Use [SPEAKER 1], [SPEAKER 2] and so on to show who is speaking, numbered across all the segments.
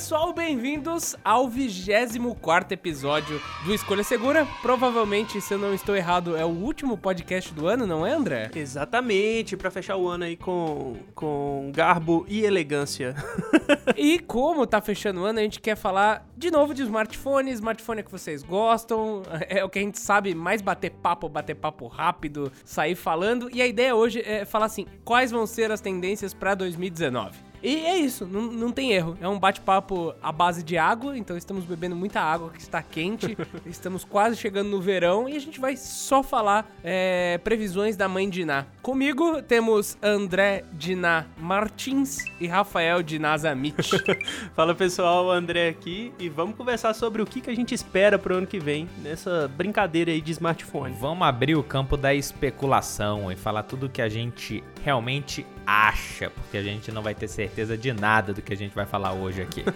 [SPEAKER 1] pessoal, bem-vindos ao 24 episódio do Escolha Segura. Provavelmente, se eu não estou errado, é o último podcast do ano, não é, André?
[SPEAKER 2] Exatamente, para fechar o ano aí com, com garbo e elegância.
[SPEAKER 1] e como tá fechando o ano, a gente quer falar de novo de smartphone, smartphone que vocês gostam, é o que a gente sabe mais bater papo, bater papo rápido, sair falando. E a ideia hoje é falar assim, quais vão ser as tendências para 2019. E é isso, não, não tem erro. É um bate-papo à base de água, então estamos bebendo muita água que está quente, estamos quase chegando no verão e a gente vai só falar é, previsões da mãe Diná. Comigo temos André Diná Martins e Rafael Diná Zamit.
[SPEAKER 2] Fala pessoal, André aqui e vamos conversar sobre o que, que a gente espera pro ano que vem nessa brincadeira aí de smartphone.
[SPEAKER 3] Vamos abrir o campo da especulação e falar tudo que a gente realmente acha, porque a gente não vai ter certeza de nada do que a gente vai falar hoje aqui.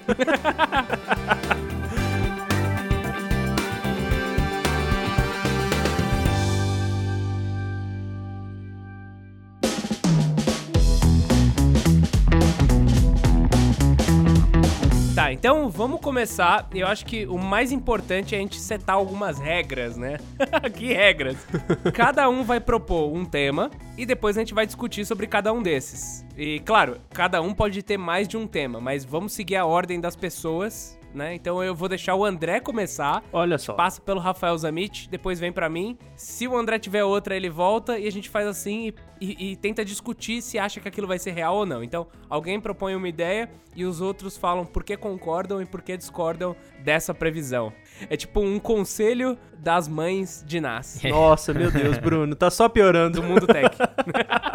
[SPEAKER 1] Tá, então vamos começar. Eu acho que o mais importante é a gente setar algumas regras, né? que regras? Cada um vai propor um tema e depois a gente vai discutir sobre cada um desses. E claro, cada um pode ter mais de um tema, mas vamos seguir a ordem das pessoas né? Então eu vou deixar o André começar.
[SPEAKER 2] Olha só.
[SPEAKER 1] Passa pelo Rafael Zamit, depois vem para mim. Se o André tiver outra, ele volta e a gente faz assim e, e, e, tenta discutir se acha que aquilo vai ser real ou não. Então, alguém propõe uma ideia e os outros falam por que concordam e por que discordam dessa previsão. É tipo um conselho das mães de Nas.
[SPEAKER 2] Nossa, meu Deus, Bruno, tá só piorando.
[SPEAKER 1] Do mundo tech.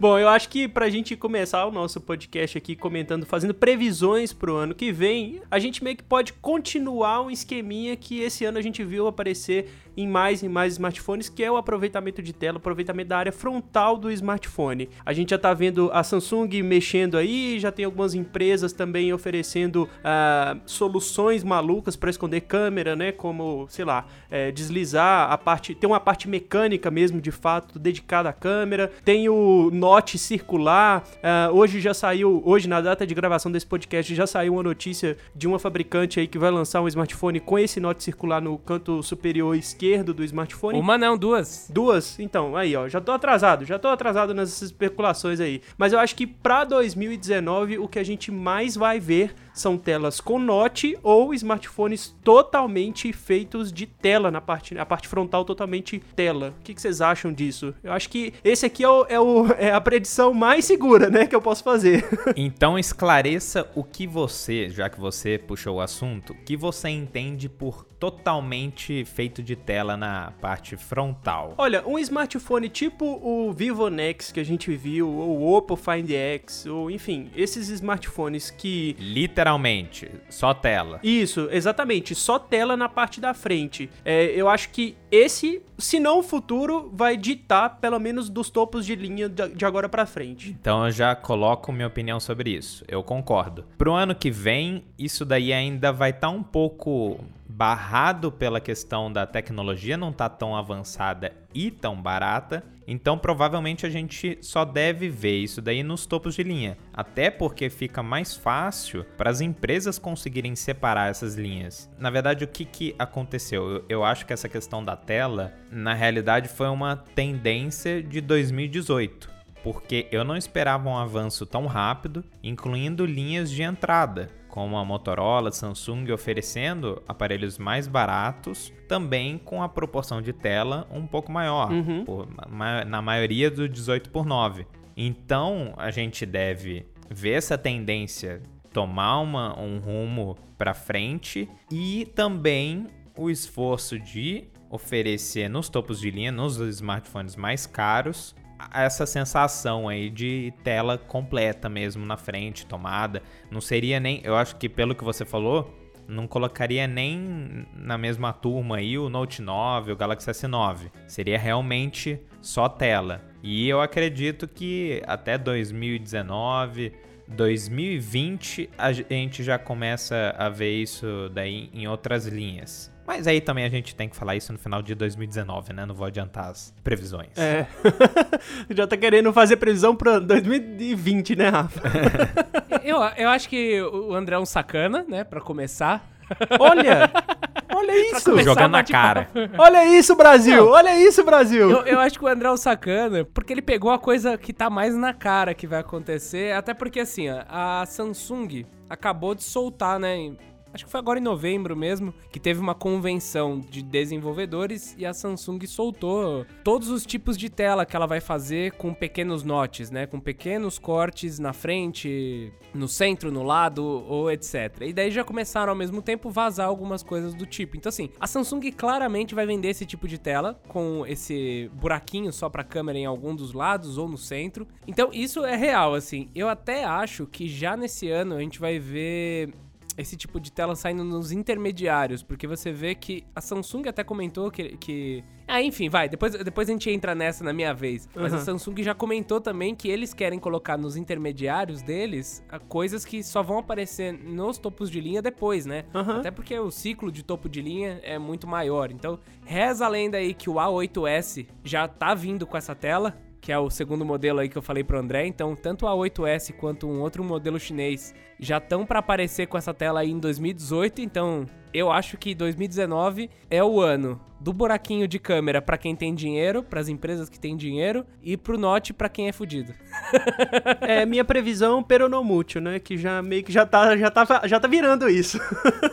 [SPEAKER 2] Bom, eu acho que pra gente começar o nosso podcast aqui comentando, fazendo previsões pro ano que vem, a gente meio que pode continuar um esqueminha que esse ano a gente viu aparecer em mais e mais smartphones, que é o aproveitamento de tela, aproveitamento da área frontal do smartphone. A gente já está vendo a Samsung mexendo aí, já tem algumas empresas também oferecendo uh, soluções malucas para esconder câmera, né? Como, sei lá, é, deslizar a parte, tem uma parte mecânica mesmo, de fato, dedicada à câmera. Tem o Note circular. Uh, hoje já saiu, hoje na data de gravação desse podcast já saiu uma notícia de uma fabricante aí que vai lançar um smartphone com esse Note circular no canto superior esquerdo esquerdo do smartphone.
[SPEAKER 1] Uma não, duas.
[SPEAKER 2] Duas? Então, aí, ó, já tô atrasado, já tô atrasado nessas especulações aí. Mas eu acho que para 2019 o que a gente mais vai ver são telas com Note ou smartphones totalmente feitos de tela na parte, a parte frontal totalmente tela. O que, que vocês acham disso? Eu acho que esse aqui é, o, é, o, é a predição mais segura, né, que eu posso fazer.
[SPEAKER 3] então esclareça o que você, já que você puxou o assunto, que você entende por totalmente feito de tela na parte frontal.
[SPEAKER 2] Olha, um smartphone tipo o Vivo Nex que a gente viu, ou o Oppo Find X, ou enfim, esses smartphones que
[SPEAKER 3] literalmente só tela.
[SPEAKER 2] Isso, exatamente, só tela na parte da frente. É, eu acho que esse, se não o futuro, vai ditar pelo menos dos topos de linha de agora para frente.
[SPEAKER 3] Então eu já coloco minha opinião sobre isso. Eu concordo. Pro ano que vem, isso daí ainda vai estar tá um pouco barrado pela questão da tecnologia não tá tão avançada e tão barata, então provavelmente a gente só deve ver isso daí nos topos de linha, até porque fica mais fácil para as empresas conseguirem separar essas linhas. Na verdade, o que, que aconteceu? Eu, eu acho que essa questão da tela, na realidade, foi uma tendência de 2018 porque eu não esperava um avanço tão rápido, incluindo linhas de entrada como a Motorola, Samsung oferecendo aparelhos mais baratos, também com a proporção de tela um pouco maior, uhum. por, na maioria do 18 por 9. Então a gente deve ver essa tendência tomar uma, um rumo para frente e também o esforço de oferecer nos topos de linha, nos smartphones mais caros, essa sensação aí de tela completa mesmo na frente, tomada. Não seria nem, eu acho que pelo que você falou, não colocaria nem na mesma turma aí o Note 9, o Galaxy S9. Seria realmente só tela. E eu acredito que até 2019, 2020 a gente já começa a ver isso daí em outras linhas. Mas aí também a gente tem que falar isso no final de 2019, né? Não vou adiantar as previsões.
[SPEAKER 2] É. Já tá querendo fazer previsão pra 2020, né, Rafa?
[SPEAKER 1] eu, eu acho que o André é um sacana, né? Pra começar.
[SPEAKER 2] Olha! Olha isso!
[SPEAKER 3] Jogando na cara.
[SPEAKER 2] Olha isso, Brasil!
[SPEAKER 1] Não.
[SPEAKER 2] Olha isso, Brasil!
[SPEAKER 1] Eu, eu acho que o André é um sacana, porque ele pegou a coisa que tá mais na cara que vai acontecer. Até porque, assim, ó, a Samsung acabou de soltar, né? Acho que foi agora em novembro mesmo, que teve uma convenção de desenvolvedores e a Samsung soltou todos os tipos de tela que ela vai fazer com pequenos notes, né? Com pequenos cortes na frente, no centro, no lado ou etc. E daí já começaram ao mesmo tempo vazar algumas coisas do tipo. Então assim, a Samsung claramente vai vender esse tipo de tela com esse buraquinho só para câmera em algum dos lados ou no centro. Então isso é real assim. Eu até acho que já nesse ano a gente vai ver esse tipo de tela saindo nos intermediários, porque você vê que a Samsung até comentou que. que... Ah, enfim, vai, depois, depois a gente entra nessa na minha vez. Mas uhum. a Samsung já comentou também que eles querem colocar nos intermediários deles coisas que só vão aparecer nos topos de linha depois, né? Uhum. Até porque o ciclo de topo de linha é muito maior. Então, reza a lenda aí que o A8S já tá vindo com essa tela que é o segundo modelo aí que eu falei pro André. Então, tanto a 8S quanto um outro modelo chinês já estão para aparecer com essa tela aí em 2018. Então, eu acho que 2019 é o ano do buraquinho de câmera para quem tem dinheiro, para as empresas que têm dinheiro, e pro Note para quem é fudido.
[SPEAKER 2] é minha previsão peronomútil, né? Que já meio que já tá, já tá, já tá virando isso.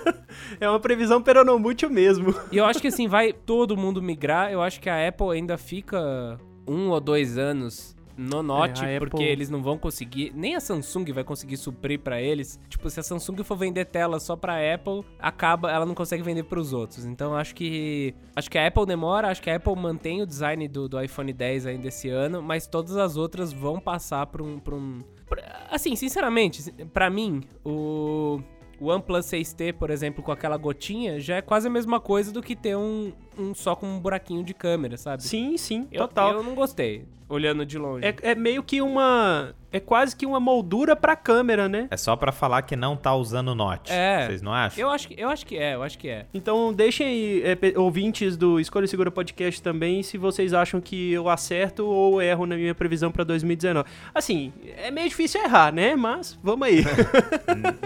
[SPEAKER 2] é uma previsão peronomútil mesmo.
[SPEAKER 1] E eu acho que assim, vai todo mundo migrar. Eu acho que a Apple ainda fica um ou dois anos no Note, é, porque Apple... eles não vão conseguir, nem a Samsung vai conseguir suprir para eles. Tipo, se a Samsung for vender tela só para Apple, acaba, ela não consegue vender para os outros. Então acho que acho que a Apple demora, acho que a Apple mantém o design do, do iPhone 10 ainda esse ano, mas todas as outras vão passar para um, pra um pra, assim, sinceramente, para mim, o o OnePlus 6T, por exemplo, com aquela gotinha, já é quase a mesma coisa do que ter um, um só com um buraquinho de câmera, sabe?
[SPEAKER 2] Sim, sim,
[SPEAKER 1] eu,
[SPEAKER 2] total.
[SPEAKER 1] Eu não gostei, olhando de longe.
[SPEAKER 2] É, é meio que uma... É quase que uma moldura pra câmera, né?
[SPEAKER 3] É só para falar que não tá usando Note. É. Vocês não acham?
[SPEAKER 1] Eu acho, eu acho que é, eu acho que é.
[SPEAKER 2] Então deixem aí, é, ouvintes do Escolha Segura Podcast também, se vocês acham que eu acerto ou erro na minha previsão pra 2019. Assim, é meio difícil errar, né? Mas, vamos aí.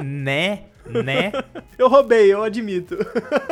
[SPEAKER 3] né? né?
[SPEAKER 2] eu roubei, eu admito.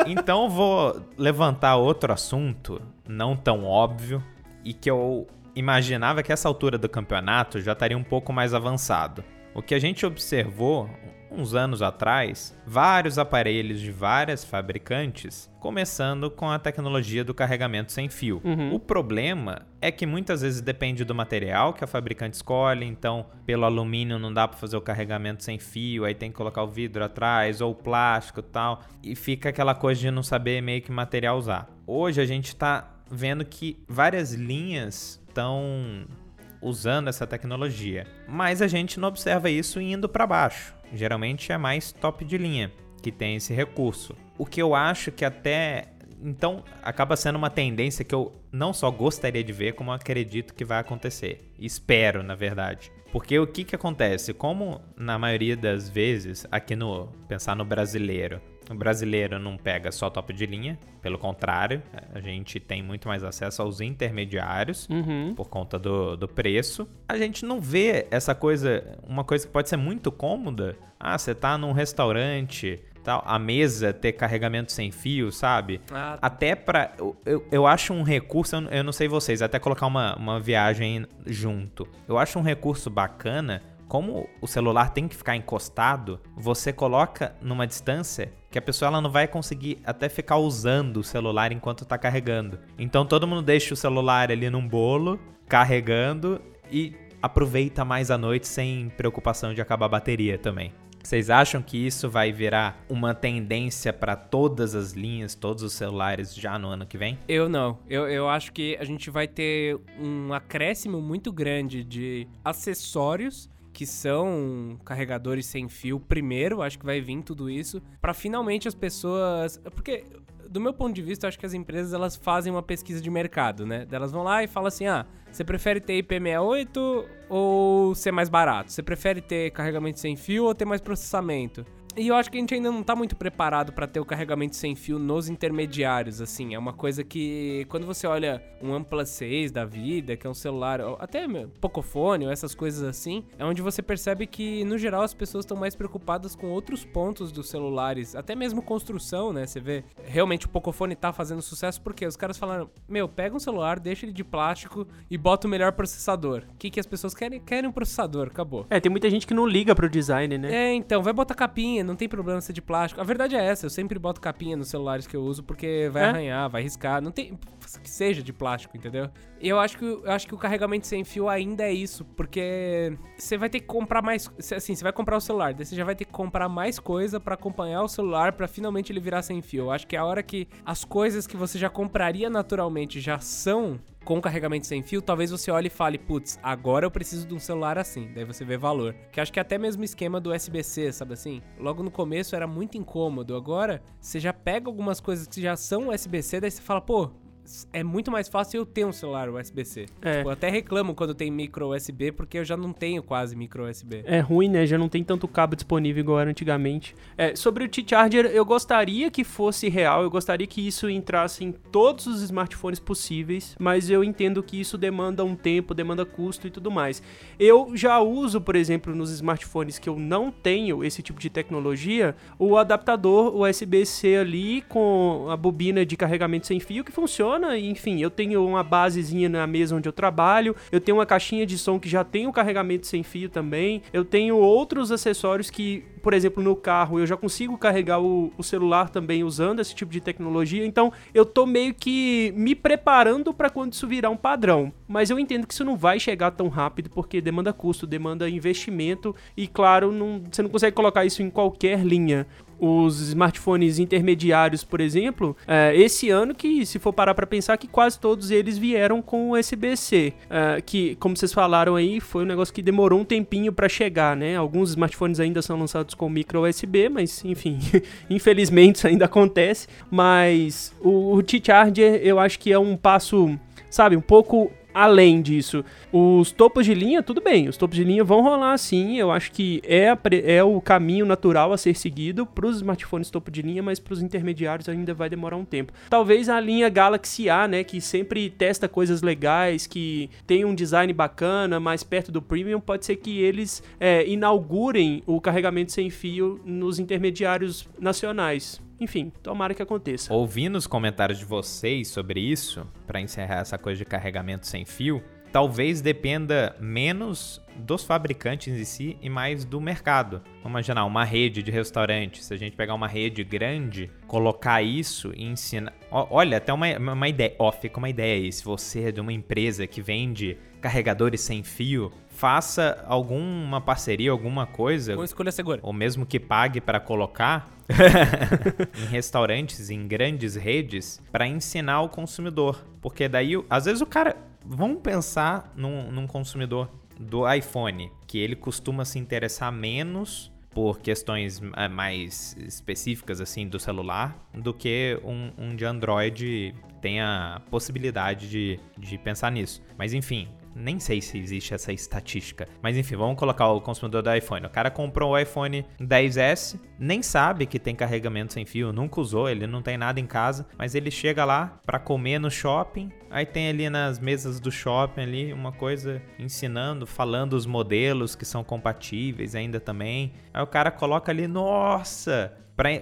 [SPEAKER 3] então vou levantar outro assunto, não tão óbvio, e que eu imaginava que essa altura do campeonato já estaria um pouco mais avançado. O que a gente observou uns anos atrás, vários aparelhos de várias fabricantes, começando com a tecnologia do carregamento sem fio. Uhum. O problema é que muitas vezes depende do material que a fabricante escolhe, então pelo alumínio não dá para fazer o carregamento sem fio, aí tem que colocar o vidro atrás ou o plástico e tal, e fica aquela coisa de não saber meio que material usar. Hoje a gente está vendo que várias linhas estão usando essa tecnologia, mas a gente não observa isso indo para baixo. Geralmente é mais top de linha que tem esse recurso. O que eu acho que até então acaba sendo uma tendência que eu não só gostaria de ver, como acredito que vai acontecer. Espero, na verdade. Porque o que que acontece? Como na maioria das vezes, aqui no pensar no brasileiro, o brasileiro não pega só top de linha, pelo contrário, a gente tem muito mais acesso aos intermediários uhum. por conta do, do preço. A gente não vê essa coisa, uma coisa que pode ser muito cômoda. Ah, você tá num restaurante, tal, a mesa ter carregamento sem fio, sabe? Ah. Até para eu, eu, eu, acho um recurso, eu, eu não sei vocês, até colocar uma, uma viagem junto. Eu acho um recurso bacana como o celular tem que ficar encostado, você coloca numa distância que a pessoa ela não vai conseguir até ficar usando o celular enquanto está carregando. Então todo mundo deixa o celular ali num bolo, carregando e aproveita mais a noite sem preocupação de acabar a bateria também. Vocês acham que isso vai virar uma tendência para todas as linhas, todos os celulares já no ano que vem?
[SPEAKER 1] Eu não. Eu, eu acho que a gente vai ter um acréscimo muito grande de acessórios que são carregadores sem fio primeiro, acho que vai vir tudo isso, para finalmente as pessoas, porque do meu ponto de vista, acho que as empresas elas fazem uma pesquisa de mercado, né? Elas vão lá e falam assim: "Ah, você prefere ter IP68 ou ser mais barato? Você prefere ter carregamento sem fio ou ter mais processamento?" E eu acho que a gente ainda não tá muito preparado para ter o carregamento sem fio nos intermediários, assim. É uma coisa que, quando você olha um OnePlus 6 da vida, que é um celular, até Pocophone ou essas coisas assim, é onde você percebe que, no geral, as pessoas estão mais preocupadas com outros pontos dos celulares, até mesmo construção, né? Você vê, realmente o Pocophone tá fazendo sucesso porque os caras falaram, meu, pega um celular, deixa ele de plástico e bota o melhor processador. O que, que as pessoas querem? Querem um processador, acabou.
[SPEAKER 2] É, tem muita gente que não liga pro design, né?
[SPEAKER 1] É, então, vai botar capinha, não tem problema ser de plástico. A verdade é essa, eu sempre boto capinha nos celulares que eu uso porque vai é? arranhar, vai riscar. Não tem que seja de plástico, entendeu? E eu acho que eu acho que o carregamento sem fio ainda é isso, porque você vai ter que comprar mais, assim, você vai comprar o celular, daí você já vai ter que comprar mais coisa para acompanhar o celular para finalmente ele virar sem fio. Eu acho que é a hora que as coisas que você já compraria naturalmente já são com carregamento sem fio, talvez você olhe e fale, putz, agora eu preciso de um celular assim. Daí você vê valor. Que acho que é até mesmo esquema do USB-C, sabe assim? Logo no começo era muito incômodo. Agora, você já pega algumas coisas que já são USB-C, daí você fala, pô, é muito mais fácil eu ter um celular USB-C. É. Tipo, eu até reclamo quando tem micro USB, porque eu já não tenho quase micro USB.
[SPEAKER 2] É ruim, né? Já não tem tanto cabo disponível igual era antigamente. É, sobre o T-Charger, eu gostaria que fosse real, eu gostaria que isso entrasse em todos os smartphones possíveis, mas eu entendo que isso demanda um tempo, demanda custo e tudo mais. Eu já uso, por exemplo, nos smartphones que eu não tenho esse tipo de tecnologia, o adaptador USB-C ali com a bobina de carregamento sem fio que funciona funciona. Enfim, eu tenho uma basezinha na mesa onde eu trabalho, eu tenho uma caixinha de som que já tem o carregamento sem fio também, eu tenho outros acessórios que, por exemplo, no carro eu já consigo carregar o, o celular também usando esse tipo de tecnologia. Então, eu tô meio que me preparando para quando isso virar um padrão. Mas eu entendo que isso não vai chegar tão rápido porque demanda custo, demanda investimento e, claro, não, você não consegue colocar isso em qualquer linha os smartphones intermediários, por exemplo, é, esse ano que, se for parar para pensar, que quase todos eles vieram com USB-C, é, que, como vocês falaram aí, foi um negócio que demorou um tempinho para chegar, né? Alguns smartphones ainda são lançados com micro USB, mas, enfim, infelizmente isso ainda acontece. Mas o, o T-Charger eu acho que é um passo sabe, um pouco além disso. Os topos de linha, tudo bem, os topos de linha vão rolar sim, eu acho que é, é o caminho natural a ser seguido para os smartphones topo de linha, mas para os intermediários ainda vai demorar um tempo. Talvez a linha Galaxy A, né, que sempre testa coisas legais, que tem um design bacana, mais perto do premium, pode ser que eles é, inaugurem o carregamento sem fio nos intermediários nacionais. Enfim, tomara que aconteça.
[SPEAKER 3] Ouvindo os comentários de vocês sobre isso, para encerrar essa coisa de carregamento sem fio, talvez dependa menos dos fabricantes em si e mais do mercado. Vamos imaginar uma rede de restaurantes. Se a gente pegar uma rede grande, colocar isso e ensinar. Olha, até uma, uma ideia. Ó, fica uma ideia aí. Se você é de uma empresa que vende carregadores sem fio, faça alguma parceria, alguma coisa.
[SPEAKER 1] Com escolha segura.
[SPEAKER 3] Ou mesmo que pague para colocar em restaurantes, em grandes redes, para ensinar o consumidor. Porque daí, às vezes o cara. Vamos pensar num, num consumidor do iPhone, que ele costuma se interessar menos por questões eh, mais específicas assim do celular do que um, um de Android tem a possibilidade de, de pensar nisso. Mas enfim, nem sei se existe essa estatística. Mas enfim, vamos colocar o consumidor do iPhone. O cara comprou o iPhone 10S, nem sabe que tem carregamento sem fio, nunca usou, ele não tem nada em casa, mas ele chega lá para comer no shopping. Aí tem ali nas mesas do shopping ali uma coisa ensinando, falando os modelos que são compatíveis ainda também. Aí o cara coloca ali, nossa,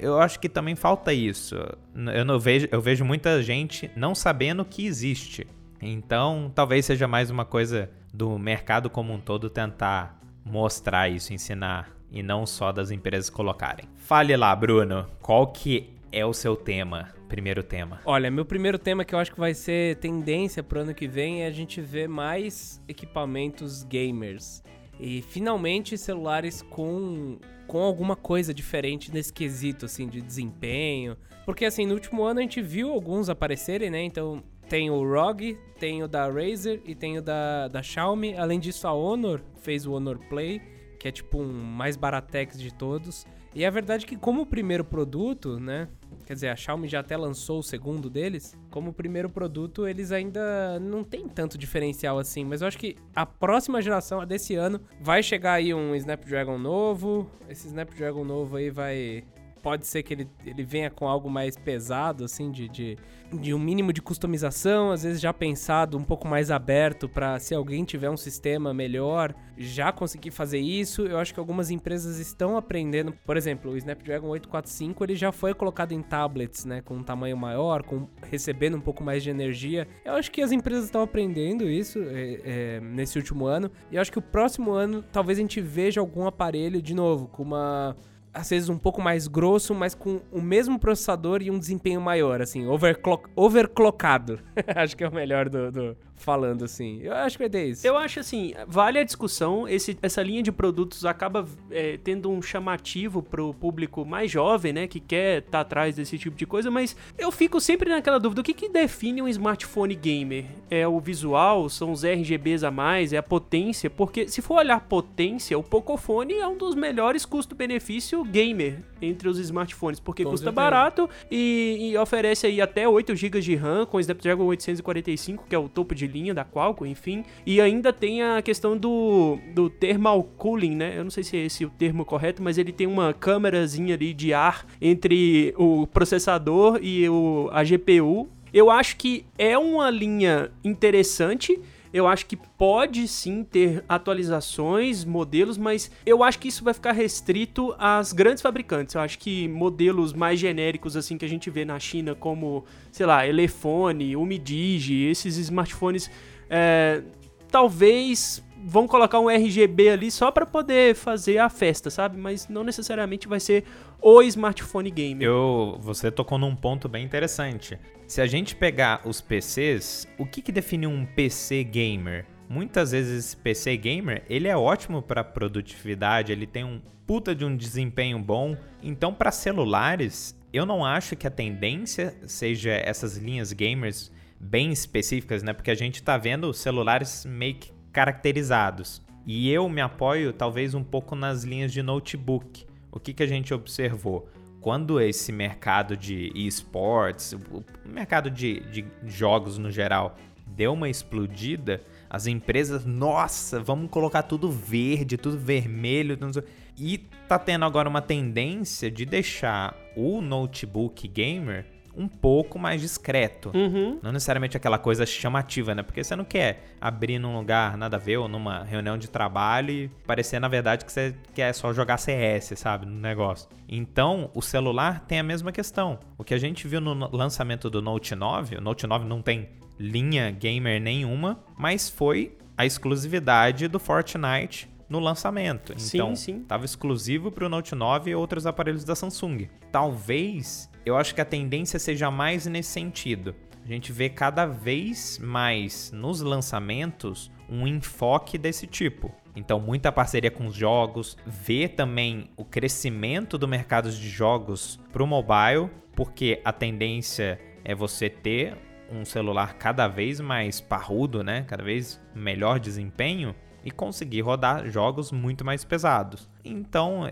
[SPEAKER 3] eu acho que também falta isso. Eu, vejo, eu vejo muita gente não sabendo que existe. Então, talvez seja mais uma coisa do mercado como um todo tentar mostrar isso, ensinar e não só das empresas colocarem. Fale lá, Bruno, qual que é o seu tema? Primeiro tema.
[SPEAKER 1] Olha, meu primeiro tema que eu acho que vai ser tendência pro ano que vem é a gente ver mais equipamentos gamers. E finalmente celulares com, com alguma coisa diferente nesse quesito, assim, de desempenho. Porque, assim, no último ano a gente viu alguns aparecerem, né? Então, tem o ROG, tem o da Razer e tem o da, da Xiaomi. Além disso, a Honor fez o Honor Play, que é tipo um mais baratex de todos. E a verdade é que como o primeiro produto, né, quer dizer, a Xiaomi já até lançou o segundo deles, como primeiro produto, eles ainda não tem tanto diferencial assim, mas eu acho que a próxima geração, a desse ano, vai chegar aí um Snapdragon novo, esse Snapdragon novo aí vai pode ser que ele, ele venha com algo mais pesado, assim, de, de, de um mínimo de customização, às vezes já pensado um pouco mais aberto para se alguém tiver um sistema melhor, já conseguir fazer isso. Eu acho que algumas empresas estão aprendendo. Por exemplo, o Snapdragon 845 ele já foi colocado em tablets, né, com um tamanho maior, com recebendo um pouco mais de energia. Eu acho que as empresas estão aprendendo isso é, é, nesse último ano. E eu acho que o próximo ano talvez a gente veja algum aparelho de novo com uma às vezes um pouco mais grosso, mas com o mesmo processador e um desempenho maior, assim, overclock, overclockado. acho que é o melhor do, do, falando assim. Eu acho que vai ter isso.
[SPEAKER 2] Eu acho assim, vale a discussão. Esse, essa linha de produtos acaba é, tendo um chamativo pro público mais jovem, né? Que quer estar tá atrás desse tipo de coisa, mas eu fico sempre naquela dúvida: o que, que define um smartphone gamer? É o visual? São os RGBs a mais? É a potência? Porque se for olhar potência, o Pocophone é um dos melhores custo-benefício gamer entre os smartphones, porque Com custa certeza. barato e, e, oferece aí até 8 GB de RAM com Snapdragon 845, que é o topo de linha da Qualcomm, enfim. E ainda tem a questão do, do thermal cooling, né? Eu não sei se é esse o termo correto, mas ele tem uma câmerazinha ali de ar entre o processador e o, a GPU. Eu acho que é uma linha interessante eu acho que pode sim ter atualizações, modelos, mas eu acho que isso vai ficar restrito às grandes fabricantes. Eu acho que modelos mais genéricos assim que a gente vê na China, como, sei lá, Elefone, Umidigi, esses smartphones, é, talvez vão colocar um RGB ali só para poder fazer a festa, sabe? Mas não necessariamente vai ser o smartphone gamer.
[SPEAKER 3] Eu, você tocou num ponto bem interessante. Se a gente pegar os PCs, o que, que define um PC gamer? Muitas vezes esse PC gamer, ele é ótimo para produtividade, ele tem um puta de um desempenho bom. Então, para celulares, eu não acho que a tendência seja essas linhas gamers bem específicas, né? Porque a gente tá vendo celulares meio que caracterizados. E eu me apoio talvez um pouco nas linhas de notebook. O que, que a gente observou? quando esse mercado de esportes, o mercado de, de jogos no geral, deu uma explodida, as empresas, nossa, vamos colocar tudo verde, tudo vermelho. Tudo... E tá tendo agora uma tendência de deixar o notebook gamer um pouco mais discreto.
[SPEAKER 2] Uhum.
[SPEAKER 3] Não necessariamente aquela coisa chamativa, né? Porque você não quer abrir num lugar nada a ver ou numa reunião de trabalho e parecer, na verdade, que você quer só jogar CS, sabe? No negócio. Então, o celular tem a mesma questão. O que a gente viu no lançamento do Note 9, o Note 9 não tem linha gamer nenhuma, mas foi a exclusividade do Fortnite no lançamento. Então, estava exclusivo para o Note 9 e outros aparelhos da Samsung. Talvez eu acho que a tendência seja mais nesse sentido. A gente vê cada vez mais nos lançamentos um enfoque desse tipo. Então, muita parceria com os jogos, ver também o crescimento do mercado de jogos para o mobile, porque a tendência é você ter um celular cada vez mais parrudo, né? Cada vez melhor desempenho e conseguir rodar jogos muito mais pesados. Então,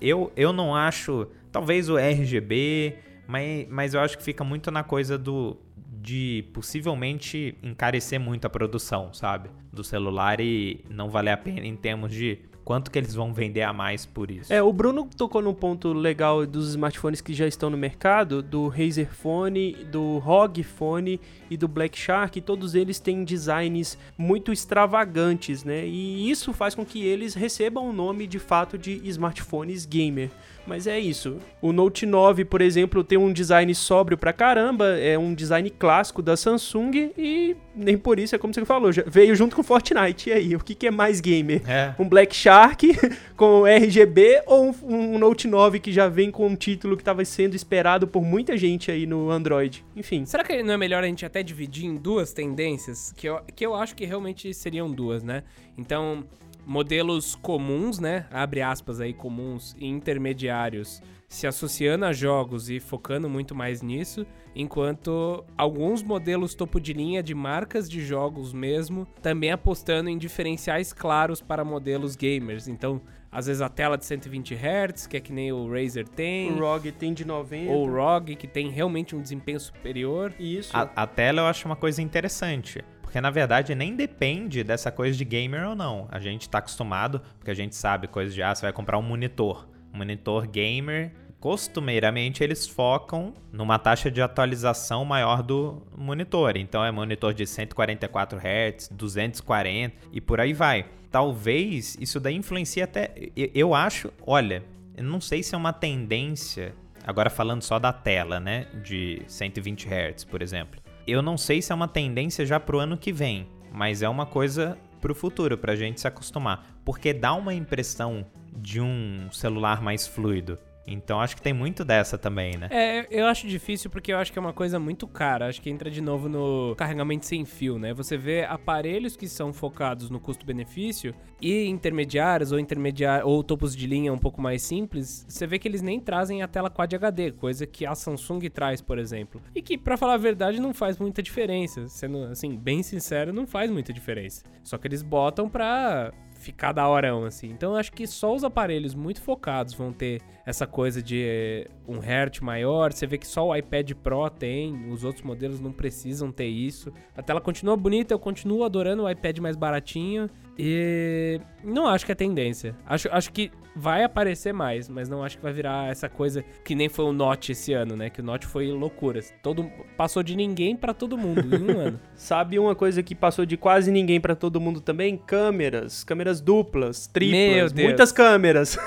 [SPEAKER 3] eu, eu não acho, talvez o RGB, mas, mas eu acho que fica muito na coisa do de possivelmente encarecer muito a produção, sabe? Do celular e não valer a pena em termos de quanto que eles vão vender a mais por isso.
[SPEAKER 2] É, o Bruno tocou num ponto legal dos smartphones que já estão no mercado, do Razer Phone, do ROG Phone e do Black Shark, todos eles têm designs muito extravagantes, né? E isso faz com que eles recebam o nome de fato de smartphones gamer. Mas é isso. O Note 9, por exemplo, tem um design sóbrio pra caramba, é um design clássico da Samsung e nem por isso, é como você falou, veio junto com Fortnite. E aí, o que, que é mais gamer?
[SPEAKER 3] É.
[SPEAKER 2] Um Black Shark com RGB ou um, um, Note 9 que já vem com um título que estava sendo esperado por muita gente aí no Android? Enfim.
[SPEAKER 1] Será que não é melhor a gente até dividir em duas tendências? Que eu, que eu acho que realmente seriam duas, né? Então, modelos comuns, né? Abre aspas aí, comuns e intermediários se associando a jogos e focando muito mais nisso, enquanto alguns modelos topo de linha de marcas de jogos mesmo também apostando em diferenciais claros para modelos gamers. Então, às vezes a tela de 120 Hz, que é que nem o Razer tem.
[SPEAKER 2] O ROG tem de 90.
[SPEAKER 1] Ou o ROG, que tem realmente um desempenho superior.
[SPEAKER 2] Isso.
[SPEAKER 3] A, a tela eu acho uma coisa interessante. Porque na verdade nem depende dessa coisa de gamer ou não. A gente tá acostumado, porque a gente sabe coisas de ah, você vai comprar um monitor. Monitor gamer costumeiramente eles focam numa taxa de atualização maior do monitor. Então é monitor de 144 Hz, 240 e por aí vai. Talvez isso daí influencie até. Eu acho, olha, eu não sei se é uma tendência. Agora falando só da tela, né? De 120 Hz, por exemplo. Eu não sei se é uma tendência já pro ano que vem, mas é uma coisa pro futuro, pra gente se acostumar. Porque dá uma impressão de um celular mais fluido. Então acho que tem muito dessa também, né?
[SPEAKER 1] É, eu acho difícil porque eu acho que é uma coisa muito cara. Acho que entra de novo no carregamento sem fio, né? Você vê aparelhos que são focados no custo-benefício e intermediários ou intermediários ou topos de linha um pouco mais simples, você vê que eles nem trazem a tela Quad HD, coisa que a Samsung traz, por exemplo. E que, para falar a verdade, não faz muita diferença. Sendo assim, bem sincero, não faz muita diferença. Só que eles botam pra ficar da horão, assim. Então eu acho que só os aparelhos muito focados vão ter essa coisa de eh, um hertz maior. Você vê que só o iPad Pro tem, os outros modelos não precisam ter isso. A tela continua bonita, eu continuo adorando o iPad mais baratinho. E não acho que é tendência. Acho, acho que vai aparecer mais, mas não acho que vai virar essa coisa que nem foi o Note esse ano, né? Que o Note foi loucura. Todo, passou de ninguém para todo mundo em um ano.
[SPEAKER 2] Sabe uma coisa que passou de quase ninguém para todo mundo também? Câmeras. Câmeras duplas, triplas, muitas câmeras.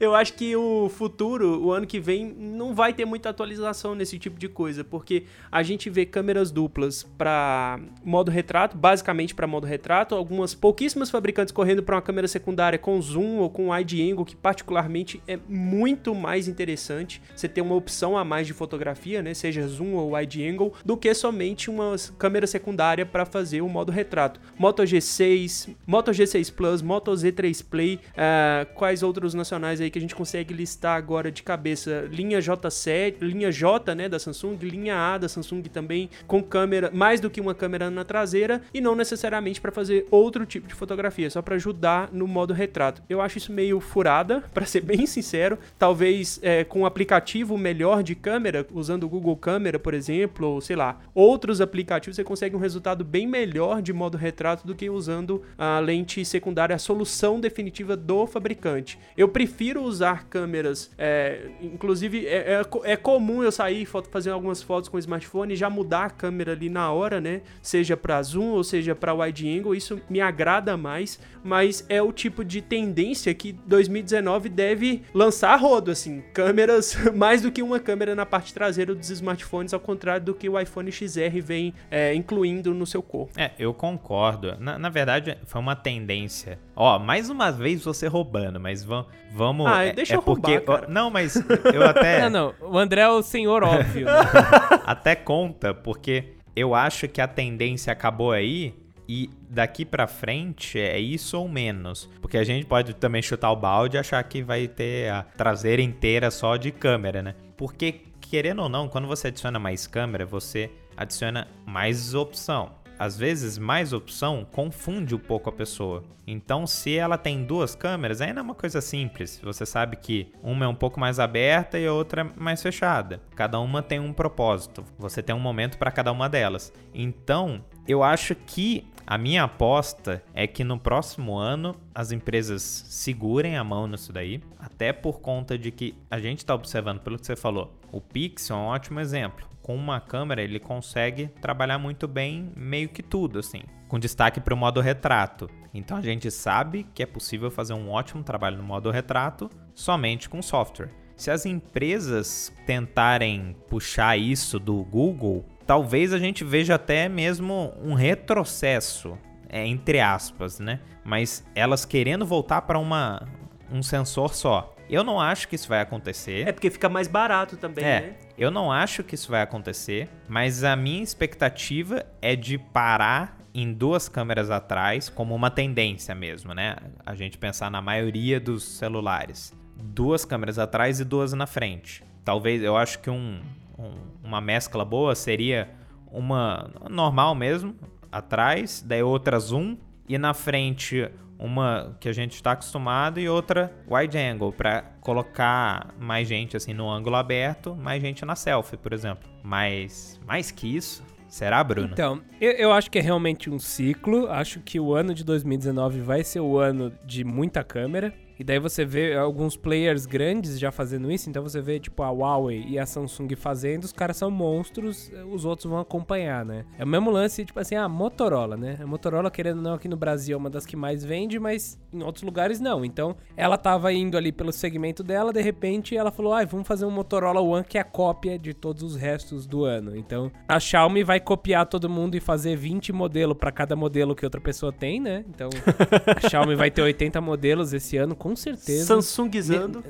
[SPEAKER 2] Eu acho que o futuro, o ano que vem, não vai ter muita atualização nesse tipo de coisa, porque a gente vê câmeras duplas para modo retrato, basicamente para modo retrato, algumas pouquíssimas fabricantes correndo para uma câmera secundária com zoom ou com wide angle, que particularmente é muito mais interessante. Você ter uma opção a mais de fotografia, né, seja zoom ou wide angle, do que somente uma câmera secundária para fazer o modo retrato. Moto G6, Moto G6 Plus, Moto Z3 Play, uh, quais outros nacionais aí que a gente consegue listar agora de cabeça? Linha J7, linha J, né, da Samsung, linha A da Samsung também com câmera, mais do que uma câmera na traseira e não necessariamente para fazer outro tipo de fotografia, só para ajudar no modo retrato. Eu acho isso meio furada, para ser bem sincero. Talvez é, com um aplicativo melhor de câmera, usando o Google Câmera, por exemplo, ou sei lá, outros aplicativos, você consegue um resultado bem melhor de modo retrato do que usando a lente secundária, a solução definitiva do fabricante. Eu prefiro usar câmeras, é, inclusive é, é, é, comum eu sair fazer algumas fotos com o smartphone e já mudar a câmera ali na hora, né? Seja para zoom ou seja para wide angle, isso me agrada mais, mas é o tipo de tendência que 2019 deve lançar a rodo, assim, câmeras, mais do que uma câmera na parte traseira dos smartphones, ao contrário do que o iPhone XR vem é, incluindo no seu corpo.
[SPEAKER 3] É, eu concordo. Na, na verdade, foi uma tendência. Ó, mais uma vez você roubando, mas vamos. vamos
[SPEAKER 2] ah, é, deixa é eu porque, roubar,
[SPEAKER 3] cara. Não, mas eu até.
[SPEAKER 1] não, não. O André é o senhor óbvio. Né?
[SPEAKER 3] até conta, porque eu acho que a tendência acabou aí e daqui para frente é isso ou menos. Porque a gente pode também chutar o balde e achar que vai ter a traseira inteira só de câmera, né? Porque, querendo ou não, quando você adiciona mais câmera, você adiciona mais opção às vezes mais opção confunde um pouco a pessoa. Então, se ela tem duas câmeras, ainda é uma coisa simples. Você sabe que uma é um pouco mais aberta e a outra é mais fechada. Cada uma tem um propósito. Você tem um momento para cada uma delas. Então, eu acho que a minha aposta é que no próximo ano as empresas segurem a mão nisso daí, até por conta de que a gente está observando, pelo que você falou, o Pixel é um ótimo exemplo com uma câmera ele consegue trabalhar muito bem meio que tudo, assim, com destaque para o modo retrato. Então a gente sabe que é possível fazer um ótimo trabalho no modo retrato somente com software. Se as empresas tentarem puxar isso do Google, talvez a gente veja até mesmo um retrocesso, é, entre aspas, né? Mas elas querendo voltar para uma um sensor só. Eu não acho que isso vai acontecer.
[SPEAKER 2] É porque fica mais barato também,
[SPEAKER 3] é,
[SPEAKER 2] né?
[SPEAKER 3] Eu não acho que isso vai acontecer, mas a minha expectativa é de parar em duas câmeras atrás, como uma tendência mesmo, né? A gente pensar na maioria dos celulares. Duas câmeras atrás e duas na frente. Talvez, eu acho que um, um, uma mescla boa seria uma normal mesmo, atrás, daí outra zoom, e na frente uma que a gente está acostumado e outra wide angle para colocar mais gente assim no ângulo aberto, mais gente na selfie, por exemplo. Mas mais que isso, será, Bruno?
[SPEAKER 1] Então, eu, eu acho que é realmente um ciclo. Acho que o ano de 2019 vai ser o ano de muita câmera. E daí você vê alguns players grandes já fazendo isso, então você vê tipo a Huawei e a Samsung fazendo, os caras são monstros, os outros vão acompanhar, né? É o mesmo lance, tipo assim, a Motorola, né? A Motorola, querendo ou não, aqui no Brasil é uma das que mais vende, mas em outros lugares não. Então, ela tava indo ali pelo segmento dela, de repente ela falou, ah, vamos fazer um Motorola One que é a cópia de todos os restos do ano. Então, a Xiaomi vai copiar todo mundo e fazer 20 modelos para cada modelo que outra pessoa tem, né? Então, a Xiaomi vai ter 80 modelos esse ano, com certeza.
[SPEAKER 2] Samsungizando.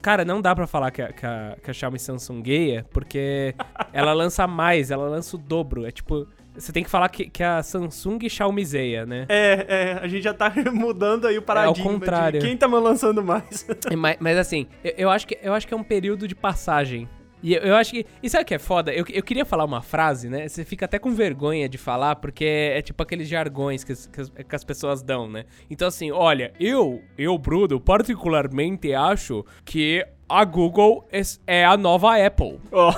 [SPEAKER 1] Cara, não dá pra falar que a, que a, que a Xiaomi Samsungueia, porque ela lança mais, ela lança o dobro. É tipo, você tem que falar que, que a Samsung Xiaomizeia, né?
[SPEAKER 2] É, é, a gente já tá mudando aí o paradigma
[SPEAKER 1] É ao contrário.
[SPEAKER 2] quem tá lançando mais.
[SPEAKER 1] Mas, mas assim, eu, eu acho que, eu acho que é um período de passagem. E eu, eu acho que. E sabe o que é foda? Eu, eu queria falar uma frase, né? Você fica até com vergonha de falar, porque é, é tipo aqueles jargões que, as- que as, que as pessoas dão, né? Então, assim, olha, eu, eu, Bruno, particularmente acho que a Google é, é a nova Apple.
[SPEAKER 2] Ó.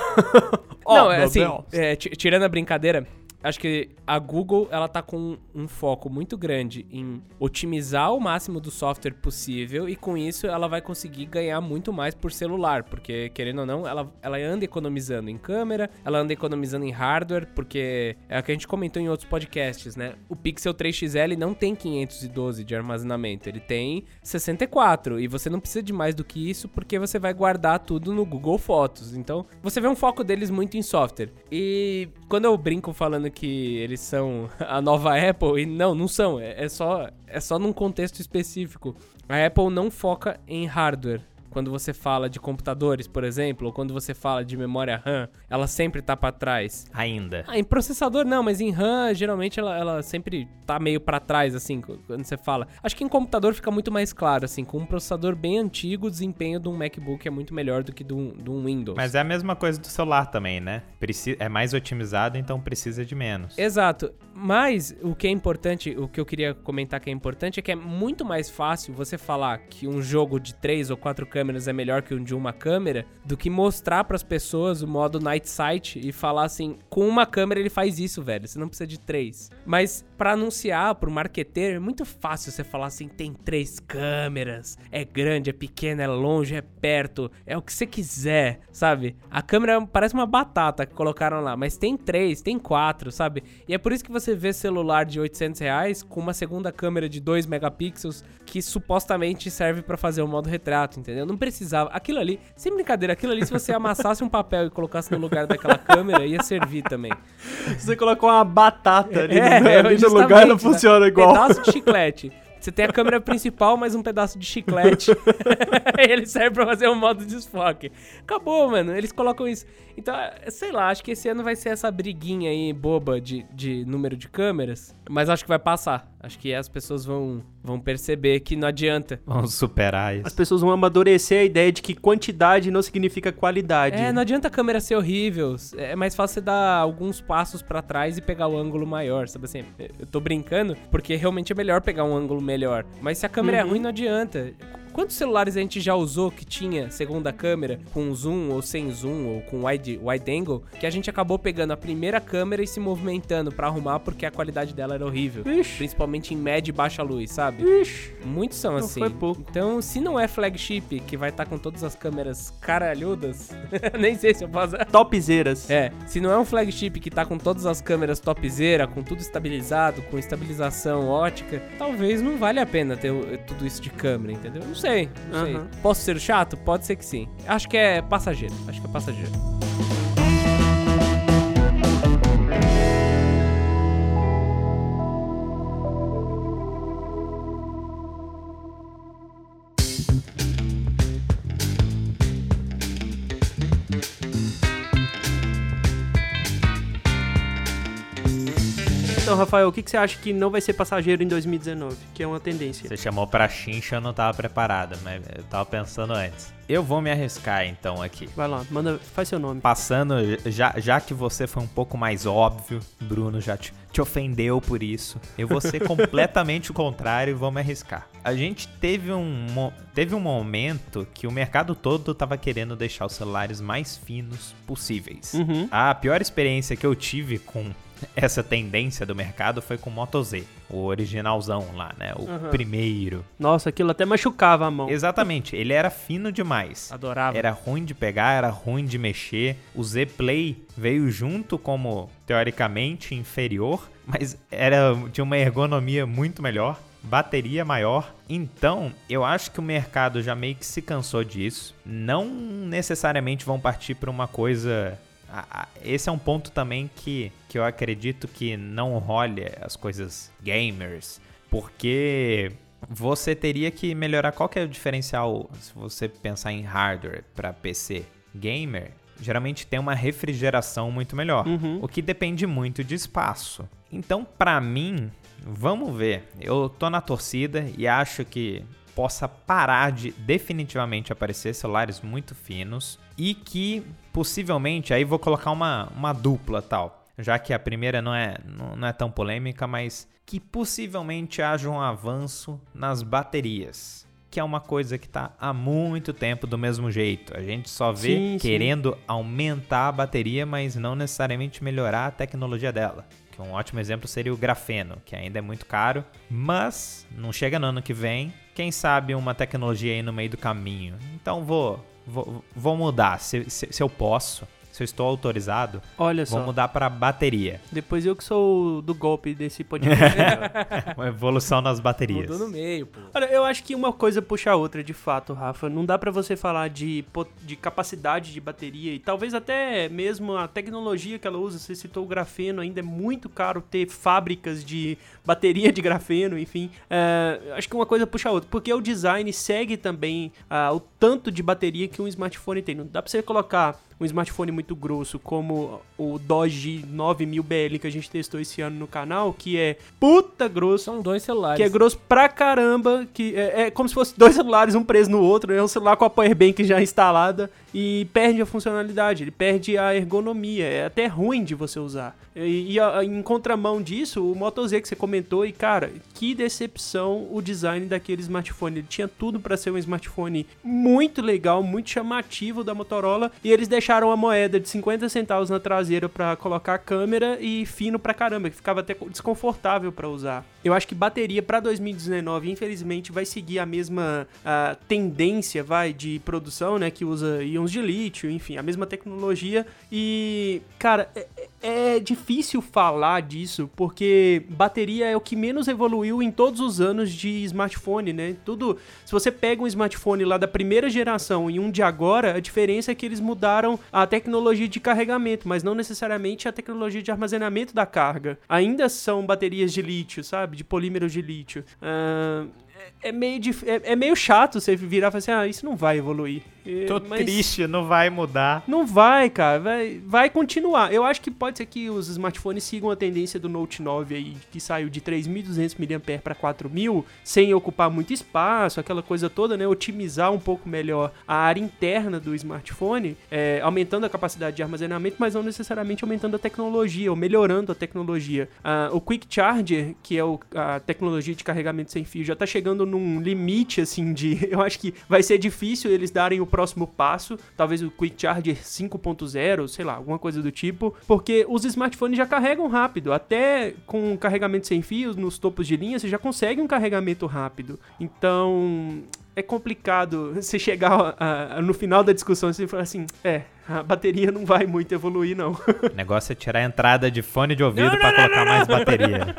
[SPEAKER 2] Ó,
[SPEAKER 1] Não, é assim, é, ti- tirando a brincadeira, acho que a Google, ela tá com um foco muito grande em otimizar o máximo do software possível e com isso ela vai conseguir ganhar muito mais por celular, porque querendo ou não, ela, ela anda economizando em câmera, ela anda economizando em hardware, porque é o que a gente comentou em outros podcasts, né? O Pixel 3XL não tem 512 de armazenamento, ele tem 64 e você não precisa de mais do que isso porque você vai guardar tudo no Google Fotos. Então, você vê um foco deles muito em software. E quando eu brinco falando que eles são a nova Apple, e não, não são, é, é só é só num contexto específico. A Apple não foca em hardware. Quando você fala de computadores, por exemplo, ou quando você fala de memória RAM, ela sempre tá pra trás.
[SPEAKER 3] Ainda.
[SPEAKER 1] Ah, em processador não, mas em RAM, geralmente ela, ela sempre tá meio pra trás, assim, qu- quando você fala. Acho que em computador fica muito mais claro, assim, com um processador bem antigo, o desempenho de um MacBook é muito melhor do que de um, de um Windows.
[SPEAKER 3] Mas é a mesma coisa do celular também, né? Preci é mais otimizado, então precisa de menos.
[SPEAKER 1] Exato. Mas o que é importante, o que eu queria comentar que é importante é que é muito mais fácil você falar que um jogo de três ou quatro câmeras é melhor que um de uma câmera do que mostrar pras pessoas o modo Night Sight e falar assim, com uma câmera ele faz isso, velho. Você não precisa de três. Mas pra anunciar pro marqueteiro é muito fácil você falar assim, tem três câmeras, é grande, é pequeno, é longe, é perto, é o que você quiser, sabe? A câmera parece uma batata que colocaram lá, mas tem três, tem quatro, sabe? E é por isso que você vê celular de 800 reais com uma segunda câmera de 2 megapixels que supostamente serve pra fazer o modo retrato, entendeu? Não precisava. Aquilo ali, sem brincadeira, aquilo ali, se você amassasse um papel e colocasse no lugar daquela câmera, ia servir também.
[SPEAKER 2] Você colocou uma batata ali,
[SPEAKER 1] É,
[SPEAKER 2] no, ali no lugar não
[SPEAKER 1] né?
[SPEAKER 2] funciona igual.
[SPEAKER 1] Pedaço de chiclete. Você tem a câmera principal, mais um pedaço de chiclete. ele serve pra fazer um modo desfoque. Acabou, mano. Eles colocam isso. Então, é, sei lá, acho que esse ano vai ser essa briguinha aí boba de, de número de câmeras. Mas acho que vai passar. Acho que as pessoas vão, vão perceber que não adianta.
[SPEAKER 3] Vamos superar isso.
[SPEAKER 2] As pessoas vão amadurecer a ideia de que quantidade não significa qualidade.
[SPEAKER 1] É, não adianta a câmera ser horrível. É mais fácil você dar alguns passos pra trás e pegar o ângulo maior, sabe assim? Eu tô brincando porque realmente é melhor pegar um ângulo melhor. Mas se a câmera é
[SPEAKER 2] Uhum.
[SPEAKER 1] ruim, não adianta. Quantos celulares a gente já usou que tinha segunda câmera com zoom ou sem zoom ou com wide, wide angle que a gente acabou pegando a primeira câmera e se movimentando pra arrumar porque a qualidade dela era horrível.
[SPEAKER 2] Ixi,
[SPEAKER 1] Principalmente em média e baixa luz, sabe?
[SPEAKER 2] ixi.
[SPEAKER 1] Muitos são
[SPEAKER 2] Não
[SPEAKER 1] assim. Então, se não é flagship, que vai estar com todas as câmeras caralhudas, nem sei se eu posso.
[SPEAKER 2] Topzeiras.
[SPEAKER 1] É, se não é um flagship que tá com todas as câmeras topzera, com tudo estabilizado, com estabilização ótica, talvez não vale a pena ter tudo isso de câmera, entendeu? Não sei, não sei. Posso ser chato? Pode ser que sim. Acho que é passageiro, acho que é passageiro.
[SPEAKER 2] Então, Rafael, o que, que você acha que não vai ser passageiro em 2019? Que é uma tendência.
[SPEAKER 3] Você chamou pra chincha, eu não tava preparado, mas eu tava pensando antes. Eu vou me arriscar então aqui.
[SPEAKER 2] Vai lá, manda, faz seu nome.
[SPEAKER 3] Passando, já, já que você foi um pouco mais óbvio, Bruno já te, te ofendeu por isso, eu vou ser completamente o contrário e vou me arriscar. A gente teve um, teve um momento que o mercado todo tava querendo deixar os celulares mais finos possíveis.
[SPEAKER 2] Uhum.
[SPEAKER 3] A pior experiência que eu tive com essa tendência do mercado foi com o Moto Z, o originalzão lá, né? O
[SPEAKER 2] Uhum.
[SPEAKER 3] primeiro.
[SPEAKER 2] Nossa, aquilo até machucava a mão.
[SPEAKER 3] Exatamente, ele era fino demais.
[SPEAKER 1] Adorava.
[SPEAKER 3] Era ruim de pegar, era ruim de mexer. O Z Play veio junto como teoricamente inferior, mas era de uma ergonomia muito melhor, bateria maior. Então, eu acho que o mercado já meio que se cansou disso. Não necessariamente vão partir para uma coisa esse é um ponto também que, que eu acredito que não role as coisas gamers, porque você teria que melhorar qual que é o diferencial se você pensar em hardware para PC gamer. Geralmente tem uma refrigeração muito melhor,
[SPEAKER 2] Uhum.
[SPEAKER 3] o que depende muito de espaço. Então, para mim, vamos ver. Eu tô na torcida e acho que possa parar de definitivamente aparecer celulares muito finos e que possivelmente aí vou colocar uma, uma dupla tal, já que a primeira não é não, não é tão polêmica, mas que possivelmente haja um avanço nas baterias. Que é uma coisa que tá há muito tempo do mesmo jeito. A gente só vê
[SPEAKER 2] Sim, sim.
[SPEAKER 3] querendo aumentar a bateria, mas não necessariamente melhorar a tecnologia dela. Que um ótimo exemplo seria o grafeno, que ainda é muito caro, mas não chega no ano que vem. Quem sabe uma tecnologia aí no meio do caminho. Então vou, vou, vou mudar, se, se, se eu posso, se eu estou autorizado,
[SPEAKER 2] Olha
[SPEAKER 3] vou
[SPEAKER 2] só,
[SPEAKER 3] mudar para bateria.
[SPEAKER 2] depois eu que sou do golpe desse podcast.
[SPEAKER 3] Uma evolução nas baterias.
[SPEAKER 1] Mudou no meio, pô.
[SPEAKER 2] Olha, eu acho que uma coisa puxa a outra, de fato, Rafa. Não dá pra você falar de, de capacidade de bateria e talvez até mesmo a tecnologia que ela usa. Você citou o grafeno, ainda é muito caro ter fábricas de bateria de grafeno, enfim. É, acho que uma coisa puxa a outra, porque o design segue também ah, o tanto de bateria que um smartphone tem. Não dá pra você colocar um smartphone muito grosso como o Doge 9000BL que a gente testou esse ano no canal, que é puta grosso.
[SPEAKER 1] São dois celulares.
[SPEAKER 2] Que é grosso pra caramba, que é, é como se fosse dois celulares, um preso no outro, é um celular com a powerbank já instalada e perde a funcionalidade, ele perde a ergonomia, é até ruim de você usar. E, e a- em contramão disso, o Moto Z que você comentou, e cara, que decepção o design daquele smartphone. Ele tinha tudo pra ser um smartphone muito legal, muito chamativo da Motorola, e eles deixaram a moeda de 50 centavos na traseira pra colocar a câmera e fino pra caramba, que ficava até desconfortável pra usar. Eu acho que bateria pra 2019, infelizmente, vai seguir a mesma ah, tendência, vai, de produção, né, que usa íons de lítio, enfim, a mesma tecnologia. E, cara, é, é difícil falar disso, porque bateria é o que menos evoluiu em todos os anos de smartphone, né? Tudo, se você pega um smartphone lá da primeira geração e um de agora, a diferença é que eles mudaram a tecnologia de carregamento, mas não necessariamente a tecnologia de armazenamento da carga. Ainda são baterias de lítio, sabe? De polímeros de lítio. Ah, é- é meio, dif- é, é meio chato você virar e falar assim, ah, isso não vai evoluir. É,
[SPEAKER 3] Tô
[SPEAKER 2] mas-
[SPEAKER 3] triste, não vai mudar.
[SPEAKER 2] não vai, cara. Vai, vai continuar. Eu acho que pode ser que os smartphones sigam a tendência do Note 9 aí, que saiu de 3.200 mAh para 4.000, sem ocupar muito espaço, aquela coisa toda, né? Otimizar um pouco melhor a área interna do smartphone, é, aumentando a capacidade de armazenamento, mas não necessariamente aumentando a tecnologia ou melhorando a tecnologia. Ah, o Quick Charger, que é o- a tecnologia de carregamento sem fio, já tá chegando num limite, assim, de. Eu acho que vai ser difícil eles darem o próximo passo, talvez o Quick Charger 5.0, sei lá, alguma coisa do tipo, porque os smartphones já carregam rápido, até com carregamento sem fios nos topos de linha, você já consegue um carregamento rápido. Então, é complicado você chegar a- a- no final da discussão e você falar assim, é, a bateria não vai muito evoluir não.
[SPEAKER 3] O negócio é tirar a entrada de fone de ouvido pra colocar mais bateria.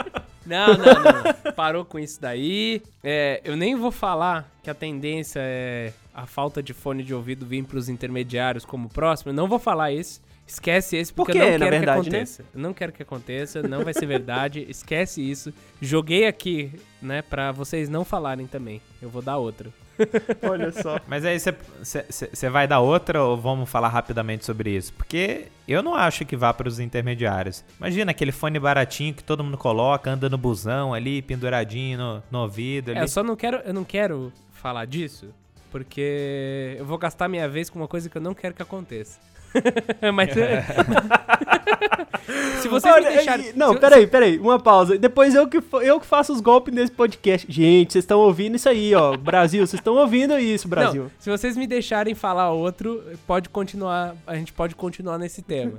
[SPEAKER 1] Não, não, não. Parou com isso daí. É, eu nem vou falar que a tendência é a falta de fone de ouvido vir pros intermediários como próximo, eu não vou falar esse. Esquece esse, porque
[SPEAKER 2] Por
[SPEAKER 1] eu não quero
[SPEAKER 2] verdade,
[SPEAKER 1] que
[SPEAKER 2] né?
[SPEAKER 1] aconteça. Eu não quero que aconteça, não vai ser verdade. Esquece isso. Joguei aqui, né, pra vocês não falarem também. Eu vou dar outra.
[SPEAKER 2] Olha só.
[SPEAKER 3] Mas aí você vai dar outra ou vamos falar rapidamente sobre isso? Porque eu não acho que vá para os intermediários. Imagina aquele fone baratinho que todo mundo coloca, anda no busão ali, penduradinho no, no ouvido.
[SPEAKER 1] É,
[SPEAKER 3] Ali.
[SPEAKER 1] eu só não quero, eu não quero falar disso, porque eu vou gastar minha vez com uma coisa que eu não quero que aconteça. Mas se vocês
[SPEAKER 2] Olha,
[SPEAKER 1] me deixarem,
[SPEAKER 2] Não,
[SPEAKER 1] se-
[SPEAKER 2] peraí, peraí, uma pausa. Depois eu que, eu que faço os golpes nesse podcast. Gente, vocês estão ouvindo isso aí, ó. Brasil, vocês estão ouvindo isso, Brasil.
[SPEAKER 1] Não, se vocês me deixarem falar outro, pode continuar, a gente pode continuar nesse tema.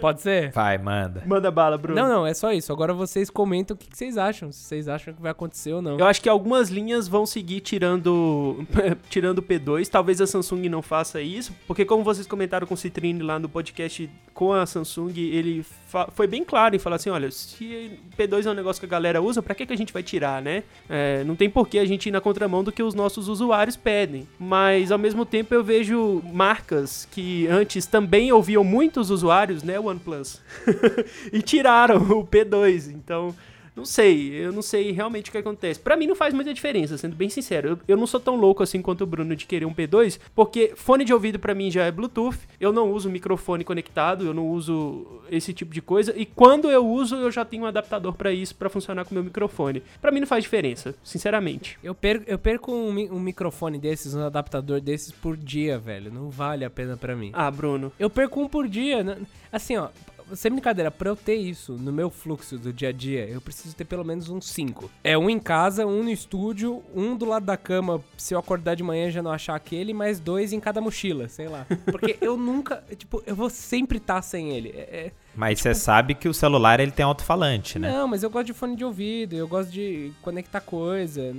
[SPEAKER 1] Pode ser?
[SPEAKER 3] Vai, manda.
[SPEAKER 2] Manda bala, Bruno.
[SPEAKER 1] Não, não, é só isso. Agora vocês comentam o que, que vocês acham, se vocês acham que vai acontecer ou não.
[SPEAKER 2] Eu acho que algumas linhas vão seguir tirando tirando o P2. Talvez a Samsung não faça isso, porque como vocês comentaram com o Citrine lá no podcast com a Samsung, ele foi bem claro em falar assim, olha, se P2 é um negócio que a galera usa, pra que, que a gente vai tirar, né? É, não tem por que a gente ir na contramão do que os nossos usuários pedem. Mas ao mesmo tempo eu vejo marcas que antes também ouviam muitos usuários, né, OnePlus, e tiraram o P2. Então, não sei, eu não sei realmente o que acontece. Pra mim não faz muita diferença, sendo bem sincero. Eu, eu não sou tão louco assim quanto o Bruno de querer um P2, porque fone de ouvido pra mim já é Bluetooth, eu não uso microfone conectado, eu não uso esse tipo de coisa, e quando eu uso, eu já tenho um adaptador pra isso, pra funcionar com o meu microfone. Pra mim não faz diferença, sinceramente.
[SPEAKER 1] Eu perco, eu perco um, um microfone desses, um adaptador desses por dia, velho. Não vale a pena pra mim.
[SPEAKER 2] Ah, Bruno.
[SPEAKER 1] Eu perco um por dia. né? Assim, ó, sem brincadeira, pra eu ter isso no meu fluxo do dia a dia, eu preciso ter pelo menos uns cinco. É um em casa, um no estúdio, um do lado da cama, se eu acordar de manhã e já não achar aquele, mais dois em cada mochila, sei lá. Porque eu nunca, tipo, eu vou sempre estar sem ele. É- é-
[SPEAKER 3] Mas você sabe que o celular ele tem alto-falante, né?
[SPEAKER 1] Não, mas eu gosto de fone de ouvido, eu gosto de conectar coisa.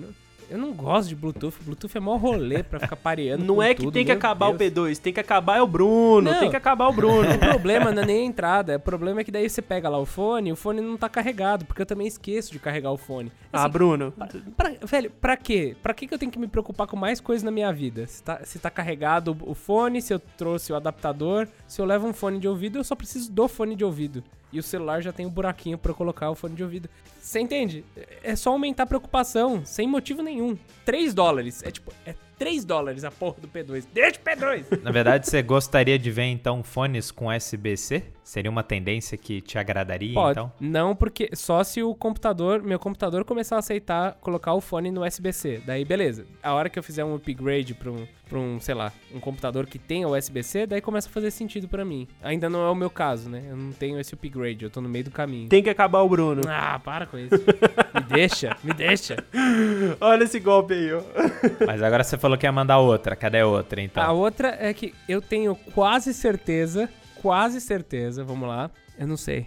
[SPEAKER 1] Eu não gosto de Bluetooth. Bluetooth é mó rolê pra ficar pareando.
[SPEAKER 2] Não é que
[SPEAKER 1] tudo,
[SPEAKER 2] tem que acabar
[SPEAKER 1] Deus.
[SPEAKER 2] o P2, tem que acabar é o Bruno,
[SPEAKER 1] Não.
[SPEAKER 2] tem que acabar o Bruno.
[SPEAKER 1] O problema não é nem a entrada, o problema é que daí você pega lá o fone e o fone não tá carregado, porque eu também esqueço de carregar o fone.
[SPEAKER 2] ah,
[SPEAKER 1] Assim,
[SPEAKER 2] Bruno.
[SPEAKER 1] pra- velho, pra quê? Pra que que eu tenho que me preocupar com mais coisas na minha vida? Se tá, se tá carregado o fone, se eu trouxe o adaptador, se eu levo um fone de ouvido, eu só preciso do fone de ouvido. E o celular já tem um buraquinho eu colocar o fone de ouvido. Você entende? É só aumentar a preocupação, sem motivo nenhum. 3 dólares. É tipo, é 3 dólares a porra do P2. Deixa o P2!
[SPEAKER 3] Na verdade, você gostaria de ver então fones com USB-C? Seria uma tendência que te agradaria,
[SPEAKER 1] Pode.
[SPEAKER 3] então?
[SPEAKER 1] Não, porque só se o computador, meu computador começar a aceitar colocar o fone no USB-C. Daí, beleza. A hora que eu fizer um upgrade pra um, pra um, sei lá, um computador que tenha USB-C, daí começa a fazer sentido pra mim. Ainda não é o meu caso, né? Eu não tenho esse upgrade, eu tô no meio do caminho.
[SPEAKER 2] Tem que acabar o Bruno.
[SPEAKER 1] Ah, para com isso. me deixa, me deixa.
[SPEAKER 2] Olha esse golpe aí, ó.
[SPEAKER 3] Mas agora você falou que ia mandar outra. Cadê a outra, então?
[SPEAKER 1] A outra é que eu tenho quase certeza, quase certeza, vamos lá. Eu não sei.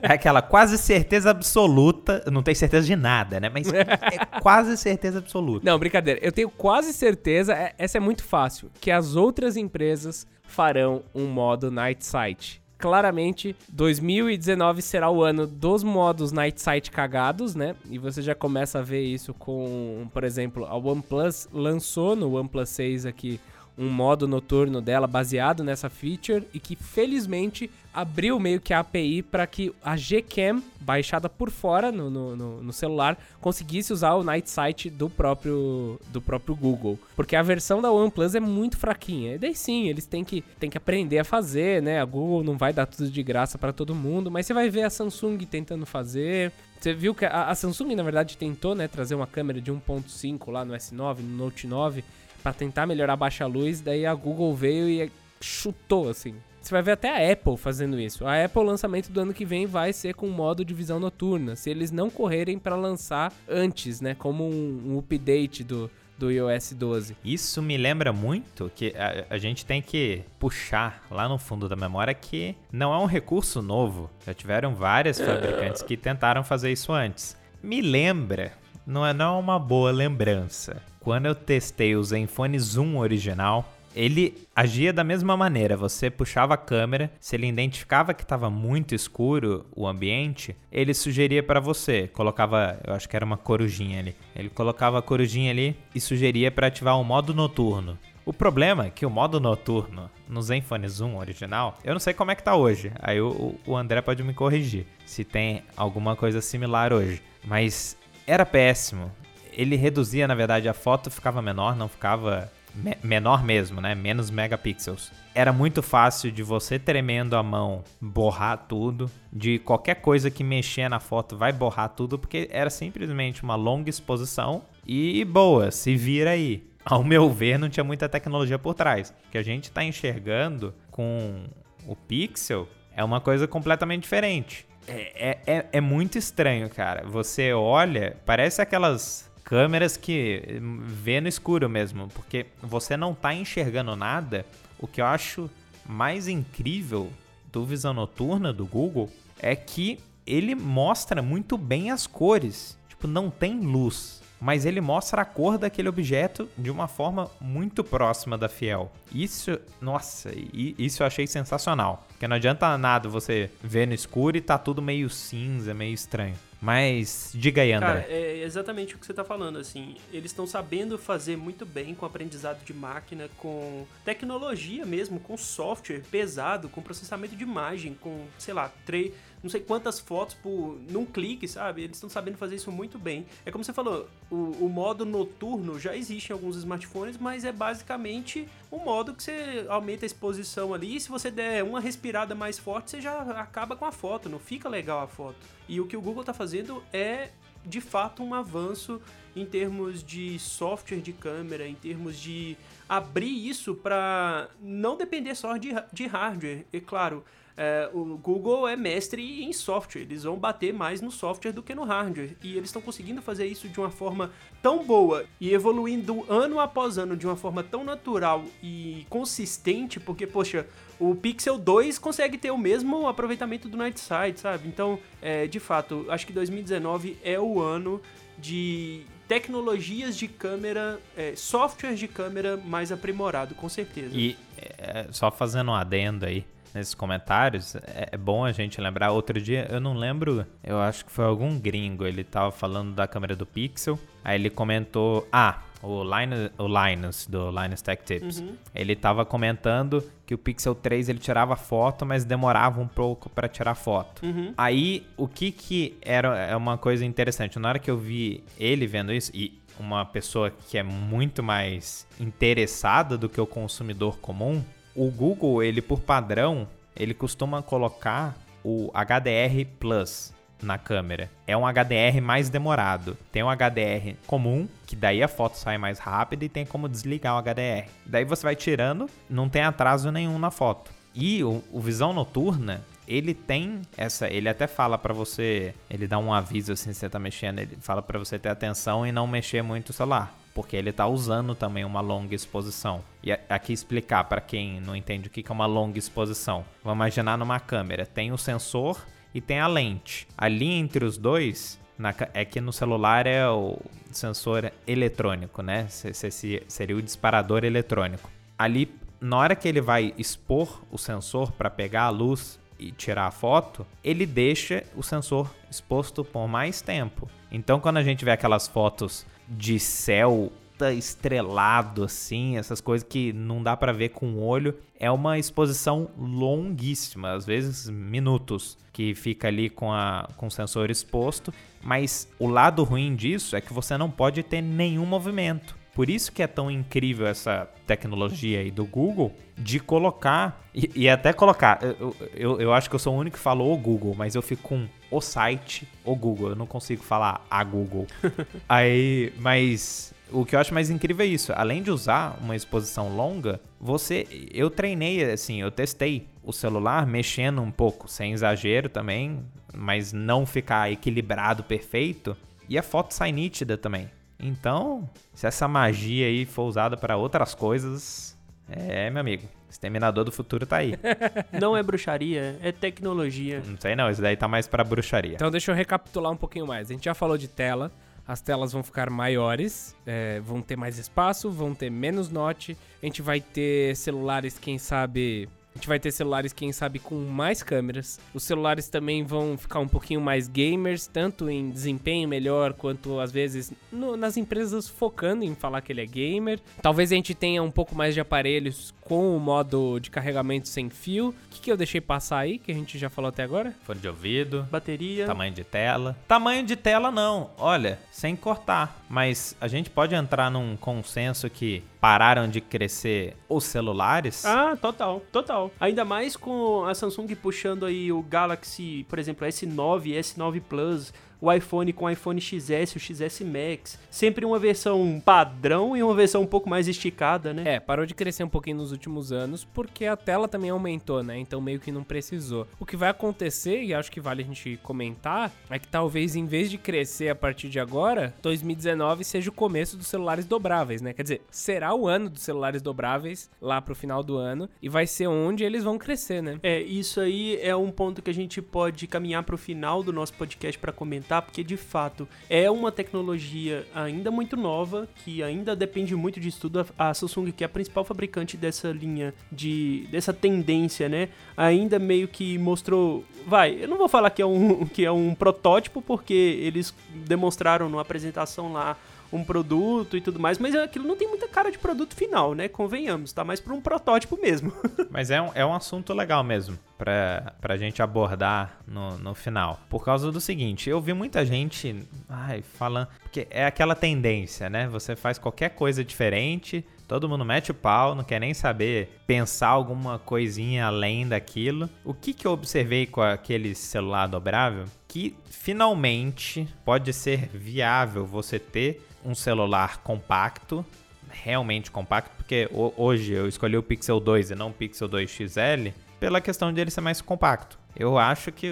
[SPEAKER 3] É aquela quase certeza absoluta. Não tem certeza de nada, né? Mas é quase certeza absoluta.
[SPEAKER 1] Não, brincadeira. Eu tenho quase certeza, é- essa é muito fácil, que as outras empresas farão um modo Night Sight. Claramente, 2019 será o ano dos modos Night Sight cagados, né? E você já começa a ver isso com, por exemplo, a OnePlus lançou no OnePlus 6 aqui um modo noturno dela baseado nessa feature e que felizmente abriu meio que a API para que a Gcam, baixada por fora no, no, no- celular, conseguisse usar o Night Sight do próprio, do próprio Google. Porque a versão da OnePlus é muito fraquinha. E daí sim, eles têm que, têm que aprender a fazer, né? A Google não vai dar tudo de graça para todo mundo, mas você vai ver a Samsung tentando fazer. Você viu que a, a Samsung, na verdade, tentou né, trazer uma câmera de 1.5 lá no S9, no Note 9, para tentar melhorar a baixa luz, daí a Google veio e chutou assim. Você vai ver até a Apple fazendo isso. A Apple, o lançamento do ano que vem vai ser com modo de visão noturna, se eles não correrem para lançar antes, né, como um, um update do, do iOS 12.
[SPEAKER 3] Isso me lembra muito que a, a gente tem que puxar lá no fundo da memória que não é um recurso novo. Já tiveram várias fabricantes que tentaram fazer isso antes. Me lembra, não é não é uma boa lembrança. Quando eu testei o Zenfone Zoom original, ele agia da mesma maneira. Você puxava a câmera, se ele identificava que estava muito escuro o ambiente, ele sugeria para você, colocava, eu acho que era uma corujinha ali. Ele colocava a corujinha ali e sugeria para ativar o modo noturno. O problema é que o modo noturno no Zenfone Zoom original, eu não sei como é que tá hoje. Aí o, o André pode me corrigir se tem alguma coisa similar hoje. Mas era péssimo. Ele reduzia, na verdade, a foto ficava menor, não ficava me menor mesmo, né? Menos megapixels. Era muito fácil de você tremendo a mão borrar tudo, de qualquer coisa que mexer na foto vai borrar tudo, porque era simplesmente uma longa exposição e boa, se vira aí ao meu ver, não tinha muita tecnologia por trás. O que a gente está enxergando com o Pixel é uma coisa completamente diferente. É, é, é, é muito estranho, cara. Você olha, parece aquelas câmeras que vê no escuro mesmo, porque você não está enxergando nada. O que eu acho mais incrível do Visão Noturna do Google é que ele mostra muito bem as cores. Tipo, não tem luz mas ele mostra a cor daquele objeto de uma forma muito próxima da fiel. Isso, nossa, isso eu achei sensacional. Porque não adianta nada você ver no escuro e tá tudo meio cinza, meio estranho. Mas diga aí, André.
[SPEAKER 2] Cara, é exatamente o que você está falando, assim. Eles estão sabendo fazer muito bem com aprendizado de máquina, com tecnologia mesmo, com software pesado, com processamento de imagem, com, sei lá, tre não sei quantas fotos por num clique, sabe? Eles estão sabendo fazer isso muito bem. É como você falou, o, o, modo noturno já existe em alguns smartphones, mas é basicamente um modo que você aumenta a exposição ali e se você der uma respirada mais forte, você já acaba com a foto, não fica legal a foto. E o que o Google está fazendo é de fato um avanço em termos de software de câmera, em termos de abrir isso para não depender só de, de hardware. E claro, é, o Google é mestre em software, eles vão bater mais no software do que no hardware. E eles estão conseguindo fazer isso de uma forma tão boa e evoluindo ano após ano de uma forma tão natural e consistente, porque, poxa, o Pixel 2 consegue ter o mesmo aproveitamento do Nightside, sabe? Então, é, de fato, acho que 2019 é o ano de tecnologias de câmera, é, softwares de câmera mais aprimorado, com certeza.
[SPEAKER 3] E é, só fazendo um adendo aí, nesses comentários, é, é bom a gente lembrar. Outro dia, eu não lembro, eu acho que foi algum gringo, ele tava falando da câmera do Pixel, aí ele comentou, ah, o Linus, o Linus do Linus Tech Tips, uhum. ele tava comentando que o Pixel 3 ele tirava foto, mas demorava um pouco para tirar foto. Uhum. Aí, o que que era é uma coisa interessante, na hora que eu vi ele vendo isso, e uma pessoa que é muito mais interessada do que o consumidor comum, o Google, ele por padrão, ele costuma colocar o HDR Plus na câmera. É um HDR mais demorado. Tem um HDR comum, que daí a foto sai mais rápida e tem como desligar o HDR. Daí você vai tirando, não tem atraso nenhum na foto. E o, o visão noturna, ele tem essa, ele até fala para você, ele dá um aviso assim, se você tá mexendo, ele fala para você ter atenção e não mexer muito o celular porque ele está usando também uma longa exposição. E aqui explicar para quem não entende o que é uma longa exposição. Vamos imaginar numa câmera, tem o sensor e tem a lente. Ali entre os dois, na, é que no celular é o sensor eletrônico, né? Seria o disparador eletrônico. Ali, na hora que ele vai expor o sensor para pegar a luz e tirar a foto, ele deixa o sensor exposto por mais tempo. Então, quando a gente vê aquelas fotos de céu estrelado assim, essas coisas que não dá para ver com o olho. É uma exposição longuíssima, às vezes minutos, que fica ali com, a, com o sensor exposto, mas o lado ruim disso é que você não pode ter nenhum movimento. Por isso que é tão incrível essa tecnologia aí do Google de colocar, e, e até colocar, eu, eu, eu, acho que eu sou o único que falou o Google, mas eu fico com o site, o Google, eu não consigo falar a Google. aí, mas o que eu acho mais incrível é isso, além de usar uma exposição longa, você, eu treinei assim, eu testei o celular mexendo um pouco, sem exagero também, mas não ficar equilibrado perfeito, e a foto sai nítida também. Então, se essa magia aí for usada para outras coisas, é, meu amigo. Exterminador do Futuro tá aí.
[SPEAKER 2] Não é bruxaria, é tecnologia.
[SPEAKER 3] Não sei não, isso daí tá mais pra bruxaria.
[SPEAKER 1] Então deixa eu recapitular um pouquinho mais. A gente já falou de tela, as telas vão ficar maiores, é, vão ter mais espaço, vão ter menos note. A gente vai ter celulares, quem sabe, a gente vai ter celulares, quem sabe, com mais câmeras. Os celulares também vão ficar um pouquinho mais gamers, tanto em desempenho melhor, quanto às vezes no, nas empresas focando em falar que ele é gamer. Talvez a gente tenha um pouco mais de aparelhos com o modo de carregamento sem fio. O que, que eu deixei passar aí, que a gente já falou até agora?
[SPEAKER 3] Fone de ouvido,
[SPEAKER 2] Bateria.
[SPEAKER 3] tamanho de tela. Tamanho de tela não, olha, sem cortar. Mas a gente pode entrar num consenso que pararam de crescer os celulares.
[SPEAKER 2] Ah, total, total. Ainda mais com a Samsung puxando aí o Galaxy, por exemplo, S9, S9 Plus, o iPhone com o iPhone XS, o XS Max. Sempre uma versão padrão e uma versão um pouco mais esticada, né?
[SPEAKER 1] É, parou de crescer um pouquinho nos últimos anos, porque a tela também aumentou, né? Então meio que não precisou. O que vai acontecer, e acho que vale a gente comentar, é que talvez em vez de crescer a partir de agora, 2019 seja o começo dos celulares dobráveis, né? Quer dizer, será o ano dos celulares dobráveis lá pro final do ano, e vai ser onde eles vão crescer, né?
[SPEAKER 2] É, isso aí é um ponto que a gente pode caminhar para o final do nosso podcast para comentar, porque de fato é uma tecnologia ainda muito nova, que ainda depende muito de estudo. A Samsung, que é a principal fabricante dessa linha de dessa tendência, né, ainda meio que mostrou, vai, eu não vou falar que é um que é um protótipo porque eles demonstraram numa apresentação lá um produto e tudo mais, mas aquilo não tem muita cara de produto final, né? Convenhamos, tá mais para um protótipo mesmo.
[SPEAKER 3] Mas é um, é um assunto legal mesmo pra, pra gente abordar no, no final. Por causa do seguinte, eu vi muita gente ai, falando. Porque é aquela tendência, né? Você faz qualquer coisa diferente. Todo mundo mete o pau, não quer nem saber pensar alguma coisinha além daquilo. O que, que eu observei com aquele celular dobrável? Que finalmente pode ser viável você ter um celular compacto, realmente compacto, porque ho- hoje eu escolhi o Pixel 2 e não o Pixel 2 XL pela questão de ele ser mais compacto. Eu acho que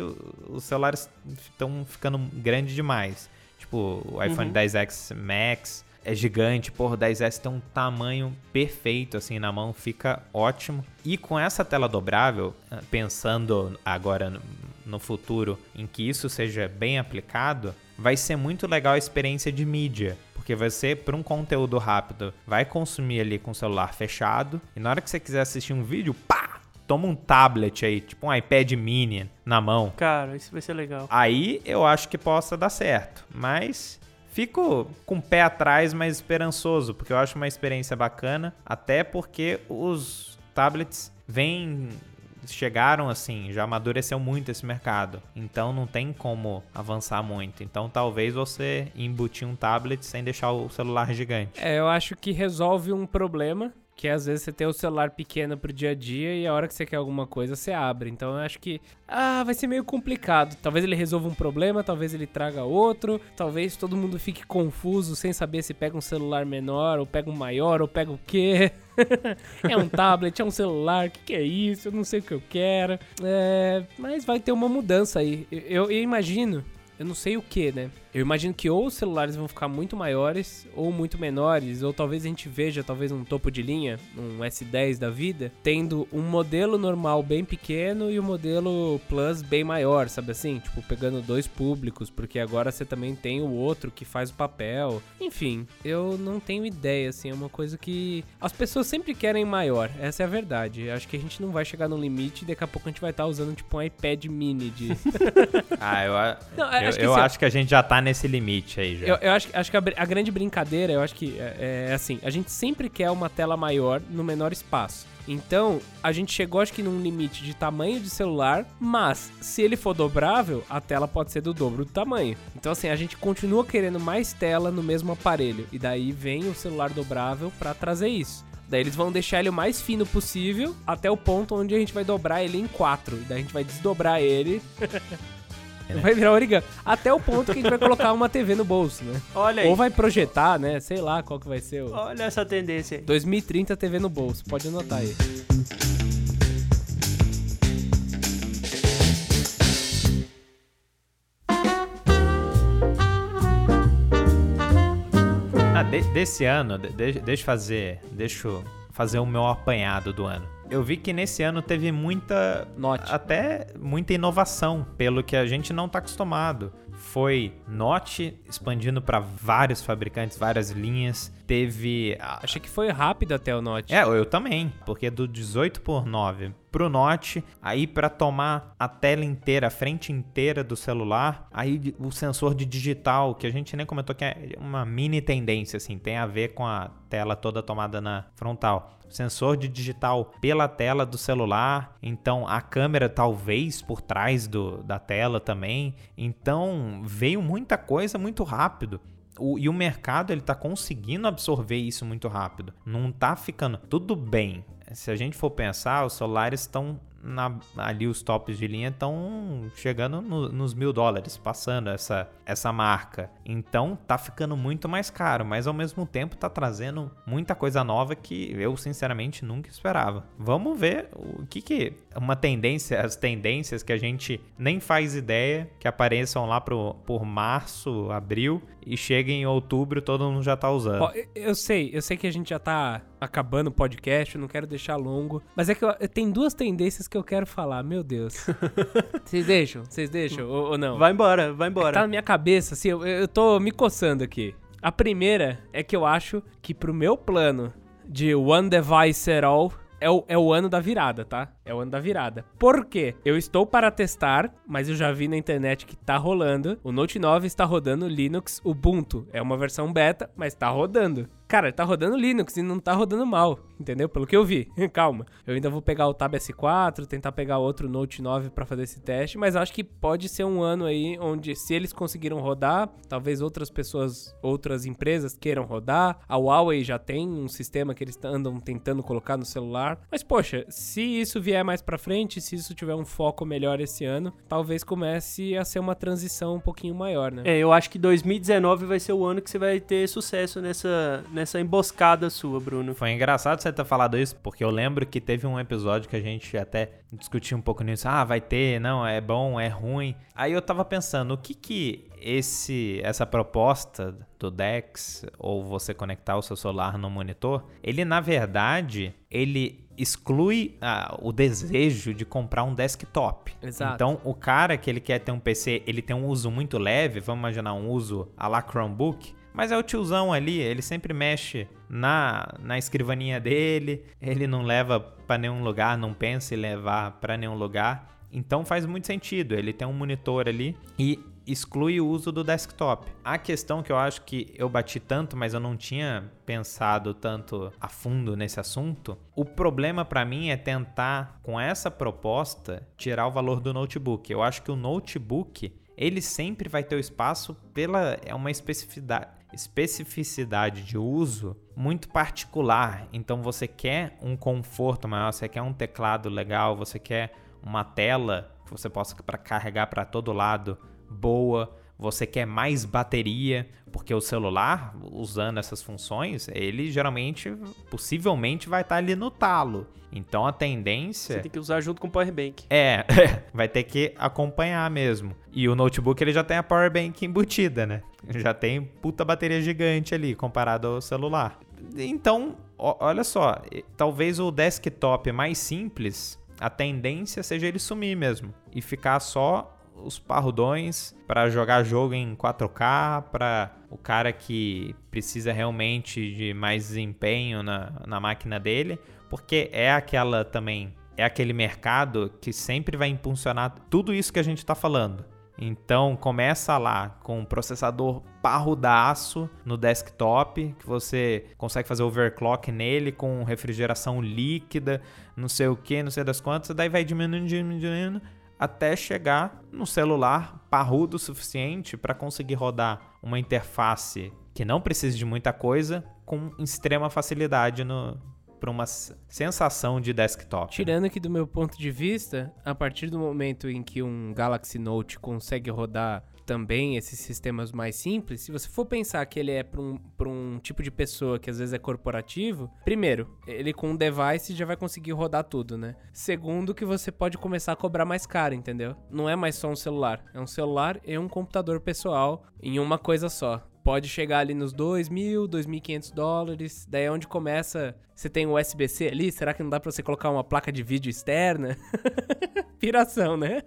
[SPEAKER 3] os celulares estão ficando grandes demais. Tipo, o iPhone 10X Max é gigante, porra, o 10S tem um tamanho perfeito assim na mão, fica ótimo. E com essa tela dobrável, ah, pensando agora no futuro em que isso seja bem aplicado, vai ser muito legal a experiência de mídia. Porque você, para um conteúdo rápido, vai consumir ali com o celular fechado. E na hora que você quiser assistir um vídeo, pá! Toma um tablet aí, tipo um iPad mini na mão.
[SPEAKER 2] Cara, isso vai ser legal.
[SPEAKER 3] Aí eu acho que possa dar certo. Mas fico com o pé atrás, mas esperançoso, porque eu acho uma experiência bacana. Até porque os tablets vêm. Chegaram assim, já amadureceu muito esse mercado. Então não tem como avançar muito. Então talvez você embutir um tablet sem deixar o celular gigante.
[SPEAKER 1] É, eu acho que resolve um problema, que às vezes você tem o celular pequeno pro dia a dia e a hora que você quer alguma coisa você abre. Então eu acho que ah, vai ser meio complicado. Talvez ele resolva um problema, talvez ele traga outro, talvez todo mundo fique confuso sem saber se pega um celular menor ou pega um maior ou pega o quê. é um tablet, é um celular, o que, que é isso? Eu não sei o que eu quero. É, mas vai ter uma mudança aí. Eu- eu imagino, eu não sei o que, né? Eu imagino que ou os celulares vão ficar muito maiores ou muito menores, ou talvez a gente veja talvez um topo de linha, um S10 da vida, tendo um modelo normal bem pequeno e o um modelo Plus bem maior, sabe assim? Tipo, pegando dois públicos, porque agora você também tem o outro que faz o papel. Enfim, eu não tenho ideia, assim, é uma coisa que as pessoas sempre querem maior, essa é a verdade. Acho que a gente não vai chegar no limite e daqui a pouco a gente vai estar usando tipo um iPad mini de...
[SPEAKER 3] Ah, eu,
[SPEAKER 1] Não,
[SPEAKER 3] eu,
[SPEAKER 1] acho que
[SPEAKER 3] eu
[SPEAKER 1] assim,
[SPEAKER 3] acho que a gente já tá nesse limite aí já.
[SPEAKER 1] Eu, eu acho, acho que a, a grande brincadeira, eu acho que é, é assim, a gente sempre quer uma tela maior no menor espaço. Então, a gente chegou, acho que, num limite de tamanho de celular, mas se ele for dobrável, a tela pode ser do dobro do tamanho. Então, assim, a gente continua querendo mais tela no mesmo aparelho. E daí vem o celular dobrável pra trazer isso. Daí eles vão deixar ele o mais fino possível, até o ponto onde a gente vai dobrar ele em quatro. E daí a gente vai desdobrar ele. vai virar origami. Até o ponto que a gente vai colocar uma TV no bolso, né?
[SPEAKER 2] Olha aí.
[SPEAKER 1] Ou vai projetar, né? Sei lá qual que vai ser o.
[SPEAKER 2] Olha essa tendência aí.
[SPEAKER 1] 2030 TV no bolso, pode anotar aí.
[SPEAKER 3] Ah, de- desse ano, de- de- deixa eu fazer, deixa eu fazer o meu apanhado do ano. Eu vi que nesse ano teve muita,
[SPEAKER 1] Note.
[SPEAKER 3] até muita inovação, pelo que a gente não tá acostumado. foi Note expandindo para vários fabricantes, várias linhas. Teve.
[SPEAKER 1] Achei que foi rápido até o Note.
[SPEAKER 3] É, eu também, porque do 18 por 9 pro Note, aí para tomar a tela inteira, a frente inteira do celular, aí o sensor de digital, que a gente nem comentou que é uma mini tendência assim, tem a ver com a tela toda tomada na frontal sensor de digital pela tela do celular, então a câmera talvez por trás do, da tela também. Então veio muita coisa muito rápido. O, e o mercado ele está conseguindo absorver isso muito rápido. Não está ficando tudo bem. Se a gente for pensar, os celulares estão ali os tops de linha estão chegando no, nos mil dólares, passando essa, essa marca. Então tá ficando muito mais caro, mas ao mesmo tempo tá trazendo muita coisa nova que eu sinceramente nunca esperava. Vamos ver o que que uma tendência, as tendências que a gente nem faz ideia que apareçam lá pro, por março, abril e cheguem em outubro todo mundo já tá usando. Ó,
[SPEAKER 1] eu sei, eu sei que a gente já tá acabando o podcast, não quero deixar longo, mas é que eu, tem duas tendências que eu quero falar, meu Deus. Vocês deixam? Vocês deixam ou, ou, não?
[SPEAKER 2] Vai embora, vai embora.
[SPEAKER 1] tá na minha cabeça, assim, eu, eu tô me coçando aqui. A primeira é que eu acho que pro meu plano de One Device at All é o, é o ano da virada, tá? É o ano da virada. Por quê? Eu estou para testar, mas eu já vi na internet que tá rolando. O Note 9 está rodando Linux Ubuntu. É uma versão beta, mas tá rodando. Cara, tá rodando Linux e não tá rodando mal, entendeu? Pelo que eu vi. Calma. Eu ainda vou pegar o Tab S4, tentar pegar outro Note 9 para fazer esse teste, mas acho que pode ser um ano aí onde se eles conseguiram rodar, talvez outras pessoas, outras empresas queiram rodar. A Huawei já tem um sistema que eles andam tentando colocar no celular. Mas poxa, se isso vier mais para frente, se isso tiver um foco melhor esse ano, talvez comece a ser uma transição um pouquinho maior, né?
[SPEAKER 2] É, eu acho que 2019 vai ser o ano que você vai ter sucesso nessa nessa emboscada sua, Bruno.
[SPEAKER 3] Foi engraçado você ter falado isso, porque eu lembro que teve um episódio que a gente até discutiu um pouco nisso. Ah, vai ter, não, é bom, é ruim. Aí eu tava pensando, o que que esse essa proposta do Dex ou você conectar o seu celular no monitor, ele na verdade, ele exclui ah, o desejo de comprar um desktop.
[SPEAKER 1] Exato.
[SPEAKER 3] Então, o cara que ele quer ter um PC, ele tem um uso muito leve, vamos imaginar um uso a la Chromebook, mas é o tiozão ali, ele sempre mexe na, na escrivaninha dele, ele não leva para nenhum lugar, não pensa em levar para nenhum lugar. Então faz muito sentido, ele tem um monitor ali e exclui o uso do desktop. A questão que eu acho que eu bati tanto, mas eu não tinha pensado tanto a fundo nesse assunto, o problema para mim é tentar com essa proposta tirar o valor do notebook. Eu acho que o notebook ele sempre vai ter o espaço pela é uma especificidade especificidade de uso muito particular. Então você quer um conforto maior, você quer um teclado legal, você quer uma tela que você possa para carregar para todo lado boa, você quer mais bateria, porque o celular, usando essas funções, ele geralmente, possivelmente, vai estar tá ali no talo. Então a tendência.
[SPEAKER 2] Você tem que usar junto com o Power Bank.
[SPEAKER 3] É, vai ter que acompanhar mesmo. E o notebook ele já tem a Power Bank embutida, né? Já tem puta bateria gigante ali comparado ao celular. Então, olha só, talvez o desktop mais simples, a tendência seja ele sumir mesmo e ficar só os parrudões para jogar jogo em 4K, para o cara que precisa realmente de mais desempenho na, na máquina dele, porque é aquela também, é aquele mercado que sempre vai impulsionar tudo isso que a gente está falando. Então começa lá com um processador parrudaço no desktop, que você consegue fazer overclock nele com refrigeração líquida, não sei o que, não sei das quantas, daí vai diminuindo, diminuindo, até chegar no celular parrudo o suficiente para conseguir rodar uma interface que não precisa de muita coisa com extrema facilidade no para uma sensação de desktop.
[SPEAKER 1] Tirando que do meu ponto de vista, a partir do momento em que um Galaxy Note consegue rodar também esses sistemas mais simples, se você for pensar que ele é para um, um tipo de pessoa que às vezes é corporativo, primeiro, ele com um device já vai conseguir rodar tudo, né? Segundo, que você pode começar a cobrar mais caro, entendeu? Não é mais só um celular, é um celular e um computador pessoal em uma coisa só pode chegar ali nos 2 mil, 2.500 dólares. Daí é onde começa. Você tem o USB-C ali, será que não dá pra você colocar uma placa de vídeo externa? Piração, né?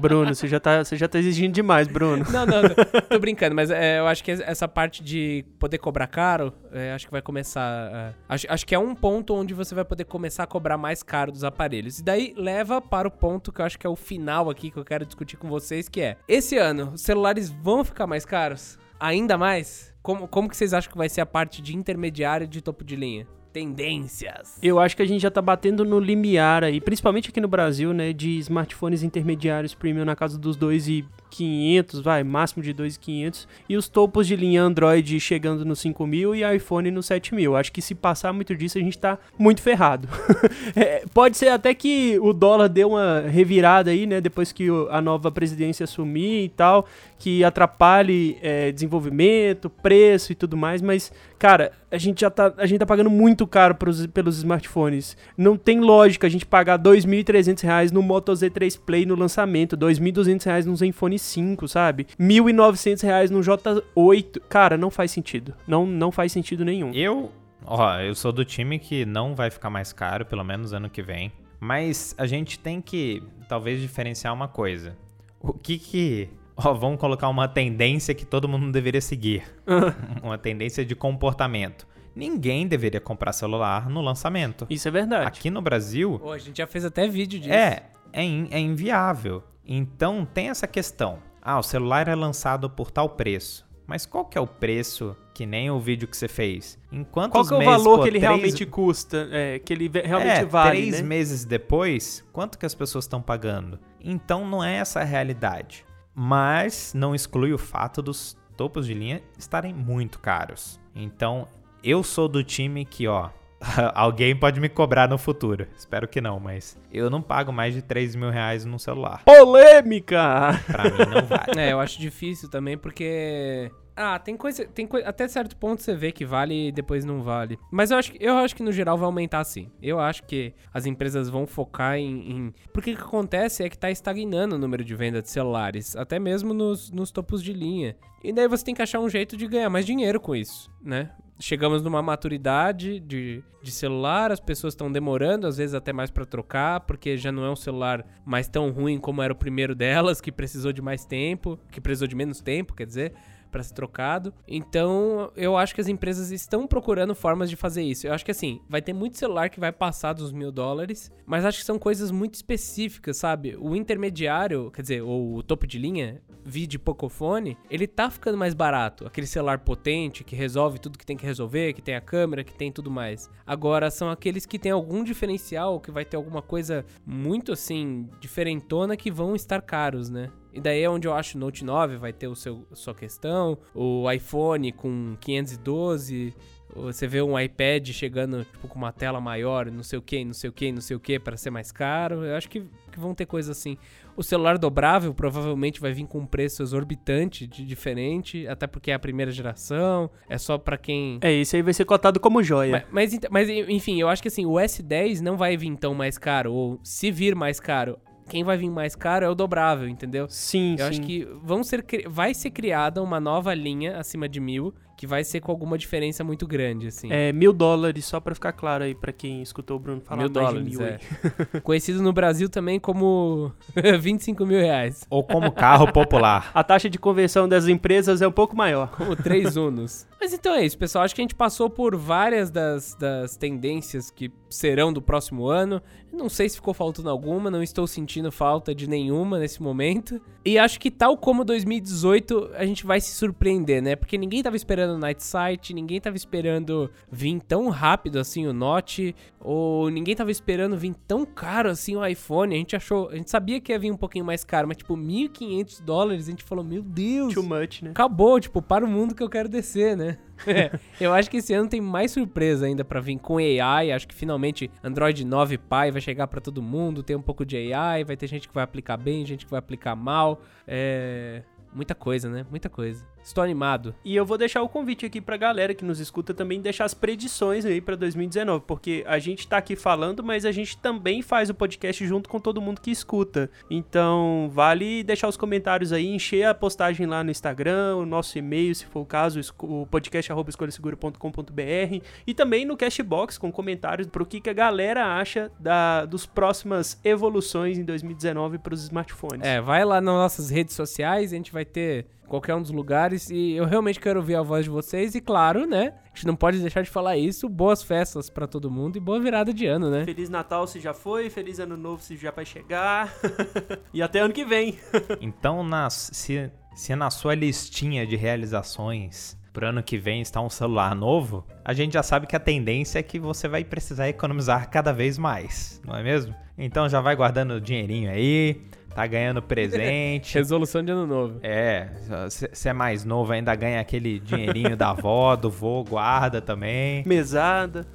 [SPEAKER 2] Bruno, você já, tá, você já tá exigindo demais, Bruno.
[SPEAKER 1] Não, não, não. tô brincando, mas é, eu acho que essa parte de poder cobrar caro, é, acho que vai começar. É, acho, acho que é um ponto onde você vai poder começar a cobrar mais caro dos aparelhos. E daí leva para o ponto que eu acho que é o final aqui que eu quero discutir com vocês, que é: esse ano, os celulares vão ficar mais caros? Ainda mais? Como, como que vocês acham que vai ser a parte de intermediário de topo de linha? Tendências.
[SPEAKER 2] Eu acho que a gente já tá batendo no limiar aí, principalmente aqui no Brasil, né, de smartphones intermediários premium na casa dos 2 e 500, vai, máximo de 2.500, e os topos de linha Android chegando no 5.000 e iPhone no 7.000. Acho que se passar muito disso, a gente tá muito ferrado. é, pode ser até que o dólar dê uma revirada aí, né, depois que a nova presidência assumir e tal, que atrapalhe é, desenvolvimento, preço e tudo mais, mas, cara, a gente já tá, a gente tá pagando muito caro pros, pelos smartphones. Não tem lógica a gente pagar R$ 2.300 no Moto Z3 Play no lançamento, R$ 2.200 no Zenfone 5, sabe? R$ 1.900 no J8. Cara, não faz sentido. Não, não faz sentido nenhum.
[SPEAKER 3] Eu, ó, eu sou do time que não vai ficar mais caro, pelo menos ano que vem. Mas a gente tem que, talvez, diferenciar uma coisa. O que que Ó, vamos colocar uma tendência que todo mundo deveria seguir. uma tendência de comportamento. Ninguém deveria comprar celular no lançamento.
[SPEAKER 2] Isso é verdade.
[SPEAKER 3] Aqui no Brasil.
[SPEAKER 1] Oh, a gente já fez até vídeo disso.
[SPEAKER 3] É, é, in, é inviável. Então tem essa questão. Ah, o celular é lançado por tal preço. Mas qual que é o preço que nem o vídeo que você fez?
[SPEAKER 2] Em quantos Qual que é o valor pô, que ele três... realmente custa? É, que ele realmente é, vale,
[SPEAKER 3] três
[SPEAKER 2] né?
[SPEAKER 3] meses depois, quanto que as pessoas estão pagando? Então não é essa a realidade. Mas não exclui o fato dos topos de linha estarem muito caros. Então eu sou do time que, ó, Alguém pode me cobrar no futuro. Espero que não, mas eu não pago mais de 3 mil reais num celular.
[SPEAKER 2] Polêmica!
[SPEAKER 3] Pra mim não vale.
[SPEAKER 1] É, eu acho difícil também porque. Ah, tem coisa. Tem coisa. Até certo ponto você vê que vale e depois não vale. Mas eu acho, eu acho que no geral vai aumentar sim. Eu acho que as empresas vão focar em. em... Porque o que acontece é que tá estagnando o número de venda de celulares. Até mesmo nos, nos topos de linha. E daí você tem que achar um jeito de ganhar mais dinheiro com isso, né? Chegamos numa maturidade de, de celular, as pessoas estão demorando, às vezes até mais para trocar, porque já não é um celular mais tão ruim como era o primeiro delas, que precisou de mais tempo, que precisou de menos tempo, quer dizer para ser trocado. Então, eu acho que as empresas estão procurando formas de fazer isso. Eu acho que assim, vai ter muito celular que vai passar dos mil dólares, mas acho que são coisas muito específicas, sabe? O intermediário, quer dizer, o topo de linha, vi de Pocophone, ele tá ficando mais barato. Aquele celular potente que resolve tudo que tem que resolver, que tem a câmera, que tem tudo mais. Agora, são aqueles que tem algum diferencial, que vai ter alguma coisa muito assim, diferentona, que vão estar caros, né? E daí é onde eu acho o Note 9 vai ter o seu sua questão, o iPhone com 512, você vê um iPad chegando tipo, com uma tela maior, não sei o que, não sei o que, não sei o que, para ser mais caro. Eu acho que, que vão ter coisas assim. O celular dobrável provavelmente vai vir com um preço exorbitante de diferente, até porque é a primeira geração, é só para quem.
[SPEAKER 2] É, isso aí vai ser cotado como joia.
[SPEAKER 1] Mas, mas, mas, enfim, eu acho que assim, o S10 não vai vir tão mais caro, ou se vir mais caro, quem vai vir mais caro é o dobrável, entendeu?
[SPEAKER 2] Sim,
[SPEAKER 1] Eu
[SPEAKER 2] sim.
[SPEAKER 1] acho que vão ser, vai ser criada uma nova linha acima de mil que vai ser com alguma diferença muito grande, assim.
[SPEAKER 2] É, mil dólares, só pra ficar claro aí pra quem escutou o Bruno falar
[SPEAKER 1] mil
[SPEAKER 2] mais
[SPEAKER 1] dólares,
[SPEAKER 2] de mil
[SPEAKER 1] é. Conhecido no Brasil também como 25 mil reais.
[SPEAKER 3] Ou como carro popular.
[SPEAKER 2] A taxa de conversão das empresas é um pouco maior.
[SPEAKER 1] Como três unos. Mas então é isso, pessoal. Acho que a gente passou por várias das, das tendências que serão do próximo ano. Não sei se ficou faltando alguma, não estou sentindo falta de nenhuma nesse momento. E acho que tal como 2018, a gente vai se surpreender, né? Porque ninguém tava esperando o Night Sight, ninguém tava esperando vir tão rápido assim o Note, ou ninguém tava esperando vir tão caro assim o iPhone. A gente achou, a gente sabia que ia vir um pouquinho mais caro, mas tipo 1.500 dólares, a gente falou, meu Deus.
[SPEAKER 2] Too much, né?
[SPEAKER 1] Acabou, tipo, para o mundo que eu quero descer, né? É, eu acho que esse ano tem mais surpresa ainda para vir com AI. Acho que finalmente Android 9 Pie vai chegar para todo mundo. Tem um pouco de AI, vai ter gente que vai aplicar bem, gente que vai aplicar mal. É. Muita coisa, né? Muita coisa. Estou animado.
[SPEAKER 2] E eu vou deixar o convite aqui pra galera que nos escuta também deixar as predições aí pra 2019, porque a gente tá aqui falando, mas a gente também faz o podcast junto com todo mundo que escuta. Então, vale deixar os comentários aí, encher a postagem lá no Instagram, o nosso e-mail, se for o caso, o podcast@escolhasegura.com.br e também no Cashbox com comentários pro que, que a galera acha da dos próximas evoluções em 2019 para os smartphones.
[SPEAKER 1] É, vai lá nas nossas redes sociais, a gente vai ter qualquer um dos lugares e eu realmente quero ouvir a voz de vocês e claro, né? A gente não pode deixar de falar isso. Boas festas para todo mundo e boa virada de ano, né?
[SPEAKER 2] Feliz Natal se já foi, feliz Ano Novo se já vai chegar e até ano que vem.
[SPEAKER 3] então, nas, se, se na sua listinha de realizações pro ano que vem está um celular novo, a gente já sabe que a tendência é que você vai precisar economizar cada vez mais, não é mesmo? Então já vai guardando dinheirinho aí, tá ganhando presente.
[SPEAKER 1] Resolução de ano novo.
[SPEAKER 3] É, se é mais novo ainda ganha aquele dinheirinho da avó, do vô, guarda também.
[SPEAKER 2] Mesada.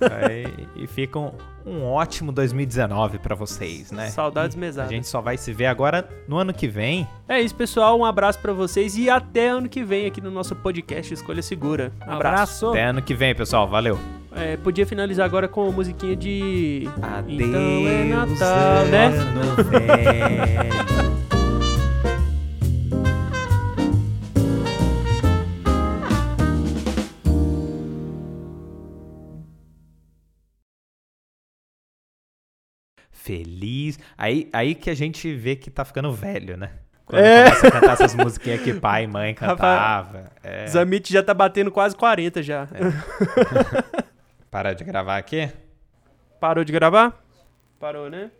[SPEAKER 3] Aí, e fica um, ótimo 2019 para vocês, né?
[SPEAKER 2] Saudades mesadas.
[SPEAKER 3] A gente só vai se ver agora no ano que vem.
[SPEAKER 2] É isso, pessoal. Um abraço para vocês e até ano que vem aqui no nosso podcast Escolha Segura.
[SPEAKER 1] Um abraço.
[SPEAKER 3] Até ano que vem, pessoal. Valeu.
[SPEAKER 2] É, podia finalizar agora com a musiquinha de.
[SPEAKER 3] Adeus,
[SPEAKER 2] então é Natal, né?
[SPEAKER 3] Feliz. Aí, aí que a gente vê que tá ficando velho, né? Quando é. começa a cantar essas musiquinhas que pai e mãe cantava.
[SPEAKER 2] É. Zamit já tá batendo quase 40 já.
[SPEAKER 3] É. Para de gravar aqui?
[SPEAKER 2] Parou de gravar? Parou, né?